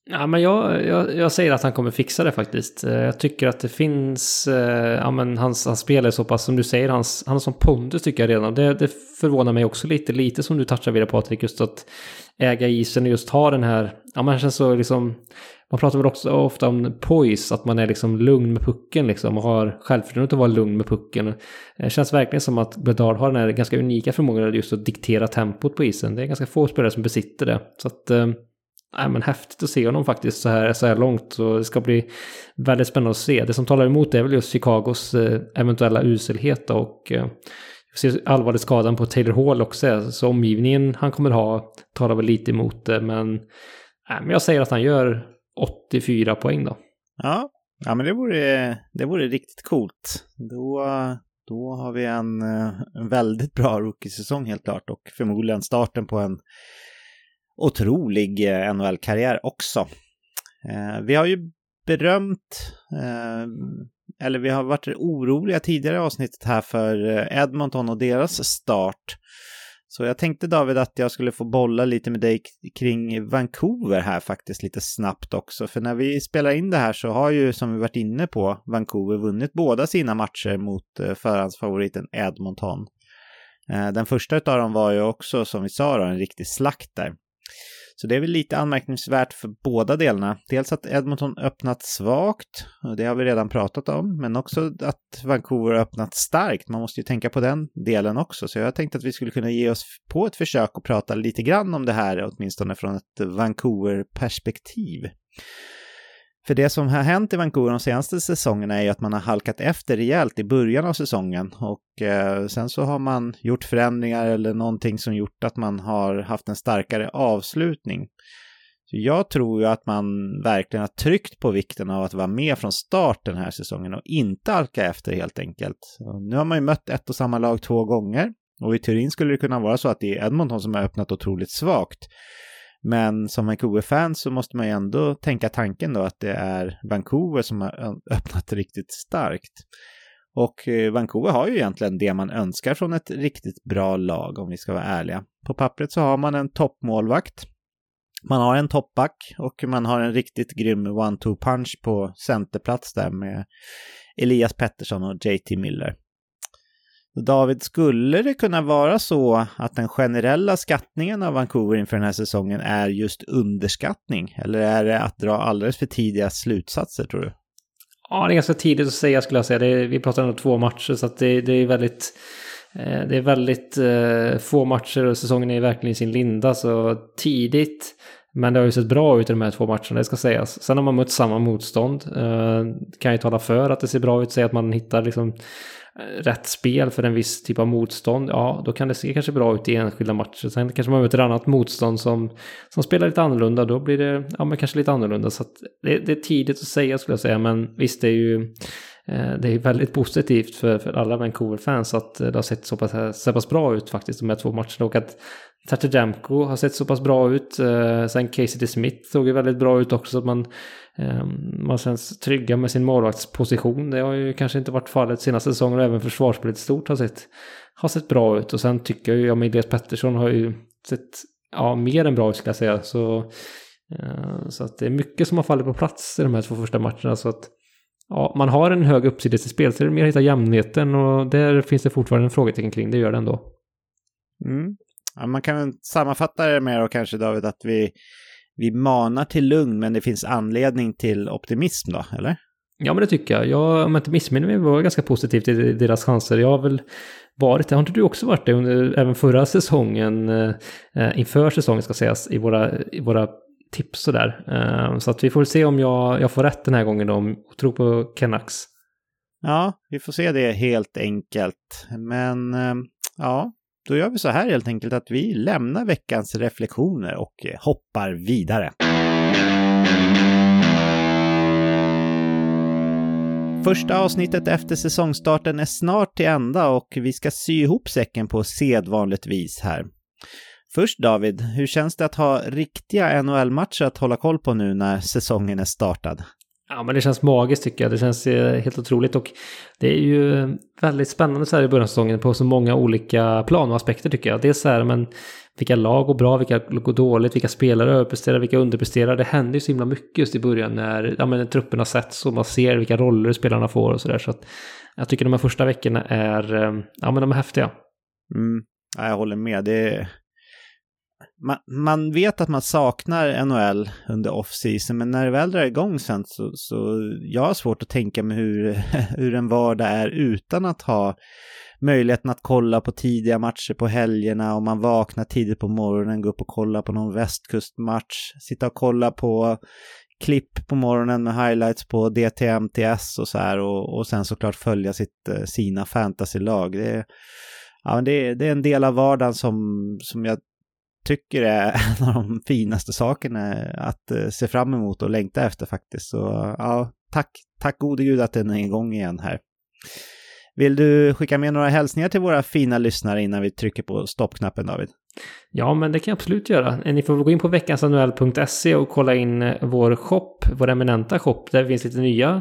Ja, men jag, jag, jag, säger att han kommer fixa det faktiskt. Eh, jag tycker att det finns, eh, ja men hans, hans spel är så pass, som du säger, hans, han har sån pondus tycker jag redan. Det, det förvånar mig också lite, lite som du touchar vid det Patrik, just att äga isen och just ha den här, ja man känns så liksom, man pratar väl också ofta om poise, att man är liksom lugn med pucken liksom och har självförtroendet att vara lugn med pucken. Det känns verkligen som att Bedard har den här ganska unika förmågan just att diktera tempot på isen. Det är ganska få spelare som besitter det. Så att eh, Nej, men häftigt att se honom faktiskt så här, så här långt. Så det ska bli väldigt spännande att se. Det som talar emot det är väl just Chicagos eh, eventuella uselhet och eh, ser allvarlig skadan på Taylor Hall också. Så omgivningen han kommer ha talar väl lite emot det. Men, nej, men jag säger att han gör 84 poäng då. Ja, ja men det vore, det vore riktigt coolt. Då, då har vi en, eh, en väldigt bra rookie-säsong helt klart och förmodligen starten på en otrolig eh, NHL-karriär också. Eh, vi har ju berömt, eh, eller vi har varit oroliga tidigare i avsnittet här för eh, Edmonton och deras start. Så jag tänkte David att jag skulle få bolla lite med dig kring Vancouver här faktiskt lite snabbt också. För när vi spelar in det här så har ju, som vi varit inne på, Vancouver vunnit båda sina matcher mot eh, förhandsfavoriten Edmonton. Den första av dem var ju också, som vi sa, då, en riktig slakt där. Så det är väl lite anmärkningsvärt för båda delarna. Dels att Edmonton öppnat svagt, och det har vi redan pratat om, men också att Vancouver öppnat starkt. Man måste ju tänka på den delen också. Så jag tänkte att vi skulle kunna ge oss på ett försök och prata lite grann om det här, åtminstone från ett Vancouver-perspektiv. För det som har hänt i Vancouver de senaste säsongerna är ju att man har halkat efter rejält i början av säsongen och eh, sen så har man gjort förändringar eller någonting som gjort att man har haft en starkare avslutning. Så jag tror ju att man verkligen har tryckt på vikten av att vara med från start den här säsongen och inte halka efter helt enkelt. Och nu har man ju mött ett och samma lag två gånger och i teorin skulle det kunna vara så att det är Edmonton som har öppnat otroligt svagt. Men som Vancouver-fan så måste man ju ändå tänka tanken då att det är Vancouver som har öppnat riktigt starkt. Och eh, Vancouver har ju egentligen det man önskar från ett riktigt bra lag om vi ska vara ärliga. På pappret så har man en toppmålvakt. Man har en toppback och man har en riktigt grym one-two punch på centerplats där med Elias Pettersson och JT Miller. David, skulle det kunna vara så att den generella skattningen av Vancouver inför den här säsongen är just underskattning? Eller är det att dra alldeles för tidiga slutsatser, tror du? Ja, det är ganska tidigt att säga skulle jag säga. Är, vi pratar om två matcher så att det, det är väldigt... Eh, det är väldigt eh, få matcher och säsongen är verkligen i sin linda så tidigt. Men det har ju sett bra ut i de här två matcherna, det ska sägas. Sen har man mött samma motstånd. Eh, kan ju tala för att det ser bra ut, säga att man hittar liksom Eh, rätt spel för en viss typ av motstånd, ja då kan det se kanske bra ut i enskilda matcher. Sen kanske man möter ett annat motstånd som, som spelar lite annorlunda, då blir det ja, men kanske lite annorlunda. Så det, det, är tidigt att säga skulle jag säga, men visst det är ju eh, det är väldigt positivt för, för alla Vancouver-fans att det har sett så pass, så pass bra ut faktiskt de här två matcherna och att Tatejamko har sett så pass bra ut. Eh, sen Casey D. Smith såg ju väldigt bra ut också. Att man, eh, man känns trygga med sin målvaktsposition. Det har ju kanske inte varit fallet senaste säsongen och även försvarsspelet stort har sett, har sett bra ut. Och sen tycker jag ju, ja, Elias Pettersson har ju sett ja, mer än bra ut skulle jag säga. Så, eh, så att det är mycket som har fallit på plats i de här två första matcherna. Så att ja, man har en hög uppsida till spel, så det är mer att hitta jämnheten och där finns det fortfarande en frågetecken kring, det gör det ändå. Mm. Ja, man kan sammanfatta det med då kanske David att vi, vi manar till lugn men det finns anledning till optimism då, eller? Ja men det tycker jag. Jag om jag inte missminner mig var ganska positiv till deras chanser. Jag har väl varit det, har inte du också varit det under även förra säsongen, eh, inför säsongen ska sägas, i våra, i våra tips sådär. Eh, så att vi får se om jag, jag får rätt den här gången då, och tro på Kennax. Ja, vi får se det helt enkelt. Men eh, ja, då gör vi så här helt enkelt att vi lämnar veckans reflektioner och eh, hoppar vidare. Första avsnittet efter säsongstarten är snart till ända och vi ska sy ihop säcken på sedvanligt vis här. Först David, hur känns det att ha riktiga NHL-matcher att hålla koll på nu när säsongen är startad? Ja, men det känns magiskt tycker jag. Det känns eh, helt otroligt och det är ju eh, väldigt spännande så här i början av säsongen på så många olika plan och aspekter tycker jag. Dels så här, men vilka lag går bra, vilka går dåligt, vilka spelare överpresterar, vilka underpresterar. Det händer ju så himla mycket just i början när ja, men, trupperna sätts och man ser vilka roller spelarna får och sådär. Så att jag tycker de här första veckorna är, eh, ja men de är häftiga. Mm. Ja, jag håller med. Det är man, man, vet att man saknar NHL under off-season, men när det väl drar igång sen så, så jag har svårt att tänka mig hur, hur en vardag är utan att ha möjligheten att kolla på tidiga matcher på helgerna och man vaknar tidigt på morgonen, går upp och kollar på någon västkustmatch, sitta och kolla på klipp på morgonen med highlights på DTMTS och så här och, och sen såklart följa sitt, eh, sina fantasylag. Det, ja, det, det är en del av vardagen som, som jag tycker är en av de finaste sakerna att eh, se fram emot och längta efter faktiskt. Så ja, tack, tack gode gud att den är igång igen här. Vill du skicka med några hälsningar till våra fina lyssnare innan vi trycker på stoppknappen David? Ja, men det kan jag absolut göra. Ni får gå in på veckansanuell.se och kolla in eh, vår shop, vår eminenta shop, där det finns lite nya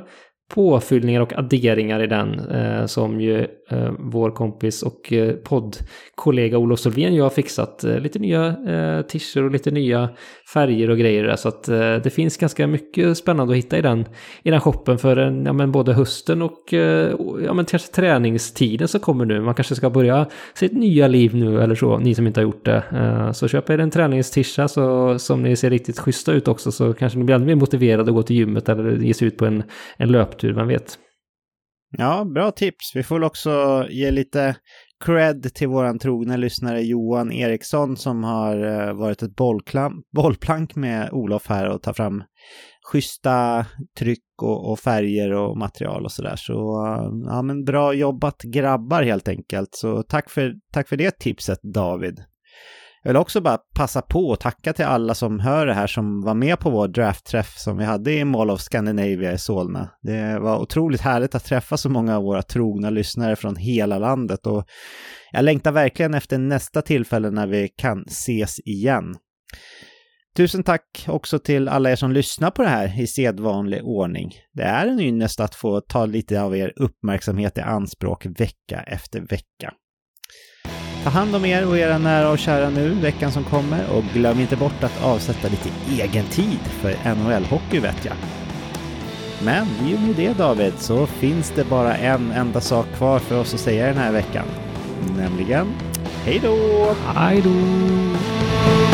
påfyllningar och adderingar i den eh, som ju eh, vår kompis och eh, poddkollega Olof Solvén ju har fixat. Eh, lite nya eh, t-shirts och lite nya färger och grejer där. Så att eh, det finns ganska mycket spännande att hitta i den, i den shoppen för en, ja, men både hösten och eh, ja, men kanske träningstiden som kommer nu. Man kanske ska börja sitt nya liv nu eller så, ni som inte har gjort det. Eh, så köp er en träningstisha så som ni ser riktigt schyssta ut också så kanske ni blir ännu mer motiverade att gå till gymmet eller ge sig ut på en, en löptur, vem vet. Ja, bra tips. Vi får väl också ge lite cred till våran trogna lyssnare Johan Eriksson som har eh, varit ett bollplank med Olof här och ta fram schyssta tryck och, och färger och material och sådär. Så eh, ja, men bra jobbat grabbar helt enkelt. Så tack för, tack för det tipset David. Jag vill också bara passa på och tacka till alla som hör det här som var med på vår draftträff som vi hade i Mall of Scandinavia i Solna. Det var otroligt härligt att träffa så många av våra trogna lyssnare från hela landet och jag längtar verkligen efter nästa tillfälle när vi kan ses igen. Tusen tack också till alla er som lyssnar på det här i sedvanlig ordning. Det är en ynnest att få ta lite av er uppmärksamhet i anspråk vecka efter vecka. Ta hand om er och era nära och kära nu veckan som kommer och glöm inte bort att avsätta lite egen tid för NHL-hockey vet jag. Men i och med det David så finns det bara en enda sak kvar för oss att säga den här veckan. Nämligen, hej då! Hej då!